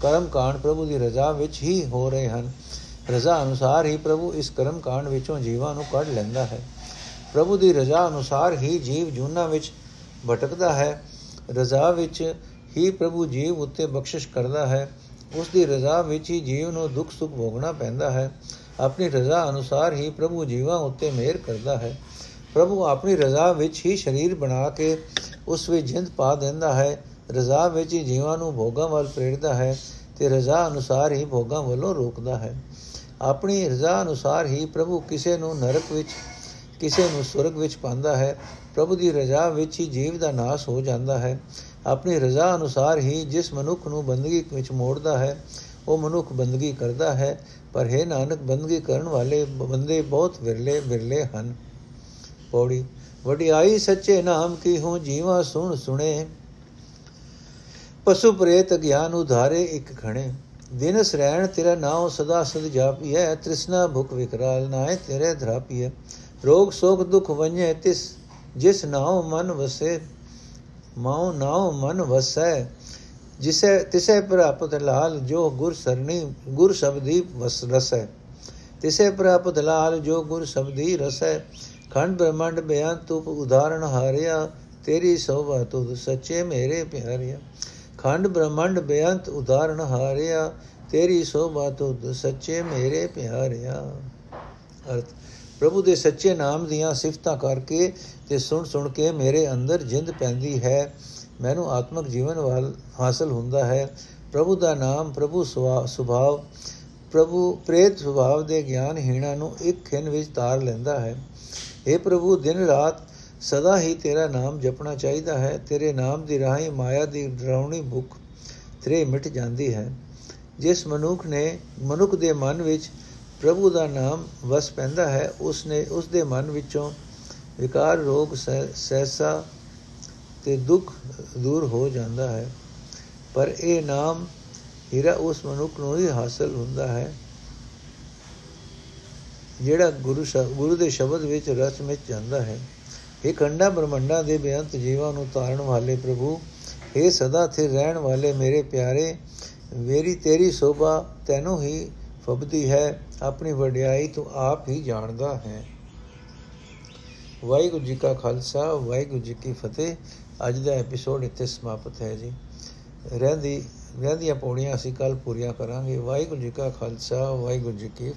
ਕਰਮ ਕਾਂਡ ਪ੍ਰਭੂ ਦੀ ਰਜ਼ਾ ਵਿੱਚ ਹੀ ਹੋ ਰਹੇ ਹਨ। ਰਜ਼ਾ ਅਨੁਸਾਰ ਹੀ ਪ੍ਰਭੂ ਇਸ ਕਰਮ ਕਾਂਡ ਵਿੱਚੋਂ ਜੀਵਾਂ ਨੂੰ ਕੱਢ ਲੈਂਦਾ ਹੈ। ਪ੍ਰਭੂ ਦੀ ਰਜ਼ਾ ਅਨੁਸਾਰ ਹੀ ਜੀਵ ਜੁਨਾ ਵਿੱਚ ਭਟਕਦਾ ਹੈ। ਰਜ਼ਾ ਵਿੱਚ ਹੀ ਪ੍ਰਭੂ ਜੀਵ ਉੱਤੇ ਬਖਸ਼ਿਸ਼ ਕਰਦਾ ਹੈ। ਉਸ ਦੀ ਰਜ਼ਾ ਵਿੱਚ ਹੀ ਜੀਵ ਨੂੰ ਦੁੱਖ ਸੁੱਖ ਭੋਗਣਾ ਪੈਂਦਾ ਹੈ। ਆਪਣੀ ਰਜ਼ਾ ਅਨੁਸਾਰ ਹੀ ਪ੍ਰਭੂ ਜੀਵਾਂ ਉੱਤੇ ਮਿਹਰ ਕਰਦਾ ਹੈ। ਪ੍ਰਭੂ ਆਪਣੀ ਰਜ਼ਾ ਵਿੱਚ ਹੀ ਸਰੀਰ ਬਣਾ ਕੇ ਉਸ ਵਿੱਚ ਜਿੰਦ ਪਾ ਦਿੰਦਾ ਹੈ, ਰਜ਼ਾ ਵਿੱਚ ਹੀ ਜੀਵਾਂ ਨੂੰ ਭੋਗਾਂ ਵੱਲ ਪ੍ਰੇਰਦਾ ਹੈ ਤੇ ਰਜ਼ਾ ਅਨੁਸਾਰ ਹੀ ਭੋਗਾਂ ਵੱਲੋਂ ਰੋਕਦਾ ਹੈ। ਆਪਣੀ ਰਜ਼ਾ ਅਨੁਸਾਰ ਹੀ ਪ੍ਰਭੂ ਕਿਸੇ ਨੂੰ ਨਰਕ ਵਿੱਚ, ਕਿਸੇ ਨੂੰ ਸੁਰਗ ਵਿੱਚ ਪਾਉਂਦਾ ਹੈ। ਪ੍ਰਭੂ ਦੀ ਰਜ਼ਾ ਵਿੱਚ ਹੀ ਜੀਵ ਦਾ ਨਾਸ਼ ਹੋ ਜਾਂਦਾ ਹੈ। ਆਪਣੀ ਰਜ਼ਾ ਅਨੁਸਾਰ ਹੀ ਜਿਸ ਮਨੁੱਖ ਨੂੰ ਬੰਦਗੀ ਵਿੱਚ ਮੋੜਦਾ ਹੈ, ਉਹ ਮਨੁੱਖ ਬੰਦਗੀ ਕਰਦਾ ਹੈ। ਪਰ ਹੈ ਨਾਨਕ, ਬੰਦਗੀ ਕਰਨ ਵਾਲੇ ਬੰਦੇ ਬਹੁਤ ਵਿਰਲੇ ਵਿਰਲੇ ਹਨ। ਪੌੜੀ। ਵਡਿਆਈ ਸੱਚੇ ਨਾਮ ਕੀ ਹੋ ਜੀਵਾ ਸੁਣ ਸੁਣੇ। ਪਸ਼ੂ ਪ੍ਰੇਤ ਗਿਆਨ ਉਧਾਰੇ ਇੱਕ ਖਣੇ। ਦਿਨਸ ਰਹਿਣ ਤੇਰਾ ਨਾਮ ਸਦਾ ਸਦ ਜਾਪੀਐ, ਤ੍ਰਿਸ਼ਨਾ ਭੁਖ ਵਿਕਰਾਲ ਨਾਏ ਤੇਰੇ ਧਰਾਪੀਐ। ਰੋਗ ਸੋਗ ਦੁਖ ਵੰਜੇ ਤਿਸ, ਜਿਸ ਨਾਮ ਮਨ ਵਸੇ, ਮਾਉ ਨਾਮ ਮਨ ਵਸੈ। ਜਿਸੇ, ਤਿਸੇ ਪ੍ਰਾਪਤ ਲਾਲ, ਜੋ ਗੁਰ ਸਰਣੀ, ਗੁਰ ਸ਼ਬਦੀ ਵਸ ਰਸੈ। ਤਿਸੇ ਪ੍ਰਾਪਤ ਲਾਲ, ਜੋ ਗੁਰ ਸ਼ਬਦੀ ਰਸੈ। ਖੰਡ ਬ੍ਰਹਮੰਡ ਬਿਆਨ ਤੂੰ ਉਦਾਹਰਣ ਹਾਰਿਆ, ਤੇਰੀ ਸੋਭਾ ਤੁਧ ਸੱਚੇ ਮੇਰੇ ਪਿਆਰਿਆ। ਖੰਡ ਬ੍ਰਹਮੰਡ ਬੇਅੰਤ ਉਦਾਹਰਣ ਹਾਰਿਆ, ਤੇਰੀ ਸੋਭਾ ਤੁਧ ਸੱਚੇ ਮੇਰੇ ਪਿਆਰਿਆ। ਅਰਥ, ਪ੍ਰਭੂ ਦੇ ਸੱਚੇ ਨਾਮ ਦੀਆਂ ਸਿਫਤਾਂ ਕਰਕੇ ਤੇ ਸੁਣ ਸੁਣ ਕੇ ਮੇਰੇ ਅੰਦਰ ਜਿੰਦ ਪੈਂਦੀ ਹੈ, ਮੈਨੂੰ ਆਤਮਿਕ ਜੀਵਨ ਵਾਲ ਹਾਸਲ ਹੁੰਦਾ ਹੈ। ਪ੍ਰਭੂ ਦਾ ਨਾਮ ਪ੍ਰਭੂ ਸੁਭਾਵ, ਪ੍ਰਭੂ ਪ੍ਰੇਤ ਸੁਭਾਵ ਦੇ ਗਿਆਨ ਹੀਣਾ ਨੂੰ ਇੱਕ ਖਿੰ ਵਿੱਚ ਤਾਰ ਲੈਂਦਾ ਹੈ। हे ਪ੍ਰਭੂ, ਦਿਨ ਰਾਤ ਸਦਾ ਹੀ ਤੇਰਾ ਨਾਮ ਜਪਣਾ ਚਾਹੀਦਾ ਹੈ। ਤੇਰੇ ਨਾਮ ਦੀ ਰਾਹੀਂ ਮਾਇਆ ਦੀ ਡਰਾਉਣੀ ਭੁੱਖ ਤਰੇ ਮਿਟ ਜਾਂਦੀ ਹੈ। ਜਿਸ ਮਨੁੱਖ ਨੇ, ਮਨੁੱਖ ਦੇ ਮਨ ਵਿੱਚ ਪ੍ਰਭੂ ਦਾ ਨਾਮ ਵਸ ਪੈਂਦਾ ਹੈ ਉਸ ਨੇ ਉਸ ਦੇ ਮਨ ਵਿੱਚੋਂ ਵਿਕਾਰ, ਰੋਗ ਸਹਿਸਾ ਤੇ ਦੁੱਖ ਦੂਰ ਹੋ ਜਾਂਦਾ ਹੈ। ਪਰ ਇਹ ਨਾਮ ਹੀਰਾ ਉਸ ਮਨੁੱਖ ਨੂੰ ਹੀ ਹਾਸਲ ਹੁੰਦਾ ਹੈ। ਜਿਹੜਾ ਗੁਰੂ ਗੁਰੂ ਦੇ ਸ਼ਬਦ ਵਿੱਚ ਰਸ ਵਿੱਚ ਜਾਂਦਾ ਹੈ, ਇਹ ਖੰਡਾ ਬ੍ਰਹਮੰਡਾ ਦੇ ਬੇਅੰਤ ਜੀਵਾਂ ਨੂੰ ਤਾਰਨ ਵਾਲੇ ਪ੍ਰਭੂ, ਇਹ ਸਦਾ ਸਥਿਰ ਰਹਿਣ ਵਾਲੇ ਮੇਰੇ ਪਿਆਰੇ, ਮੇਰੀ ਤੇਰੀ ਸੋਭਾ ਤੈਨੂੰ ਹੀ ਫਬਦੀ ਹੈ, ਆਪਣੀ ਵਡਿਆਈ ਤੂੰ ਆਪ ਹੀ ਜਾਣਦਾ ਹੈ। ਵਾਹਿਗੁਰੂ ਜੀ ਕਾ ਖਾਲਸਾ, ਵਾਹਿਗੁਰੂ ਜੀ ਕੀ ਫਤਿਹ। ਅੱਜ ਦਾ ਐਪੀਸੋਡ ਇੱਥੇ ਸਮਾਪਤ ਹੈ ਜੀ। ਰਹਿੰਦੀ, ਰਹਿੰਦੀਆਂ ਪੌੜੀਆਂ ਅਸੀਂ ਕੱਲ ਪੂਰੀਆਂ ਕਰਾਂਗੇ। ਵਾਹਿਗੁਰੂ ਜੀ ਕਾ ਖਾਲਸਾ, ਵਾਹਿਗੁਰੂ ਜੀ ਕੀ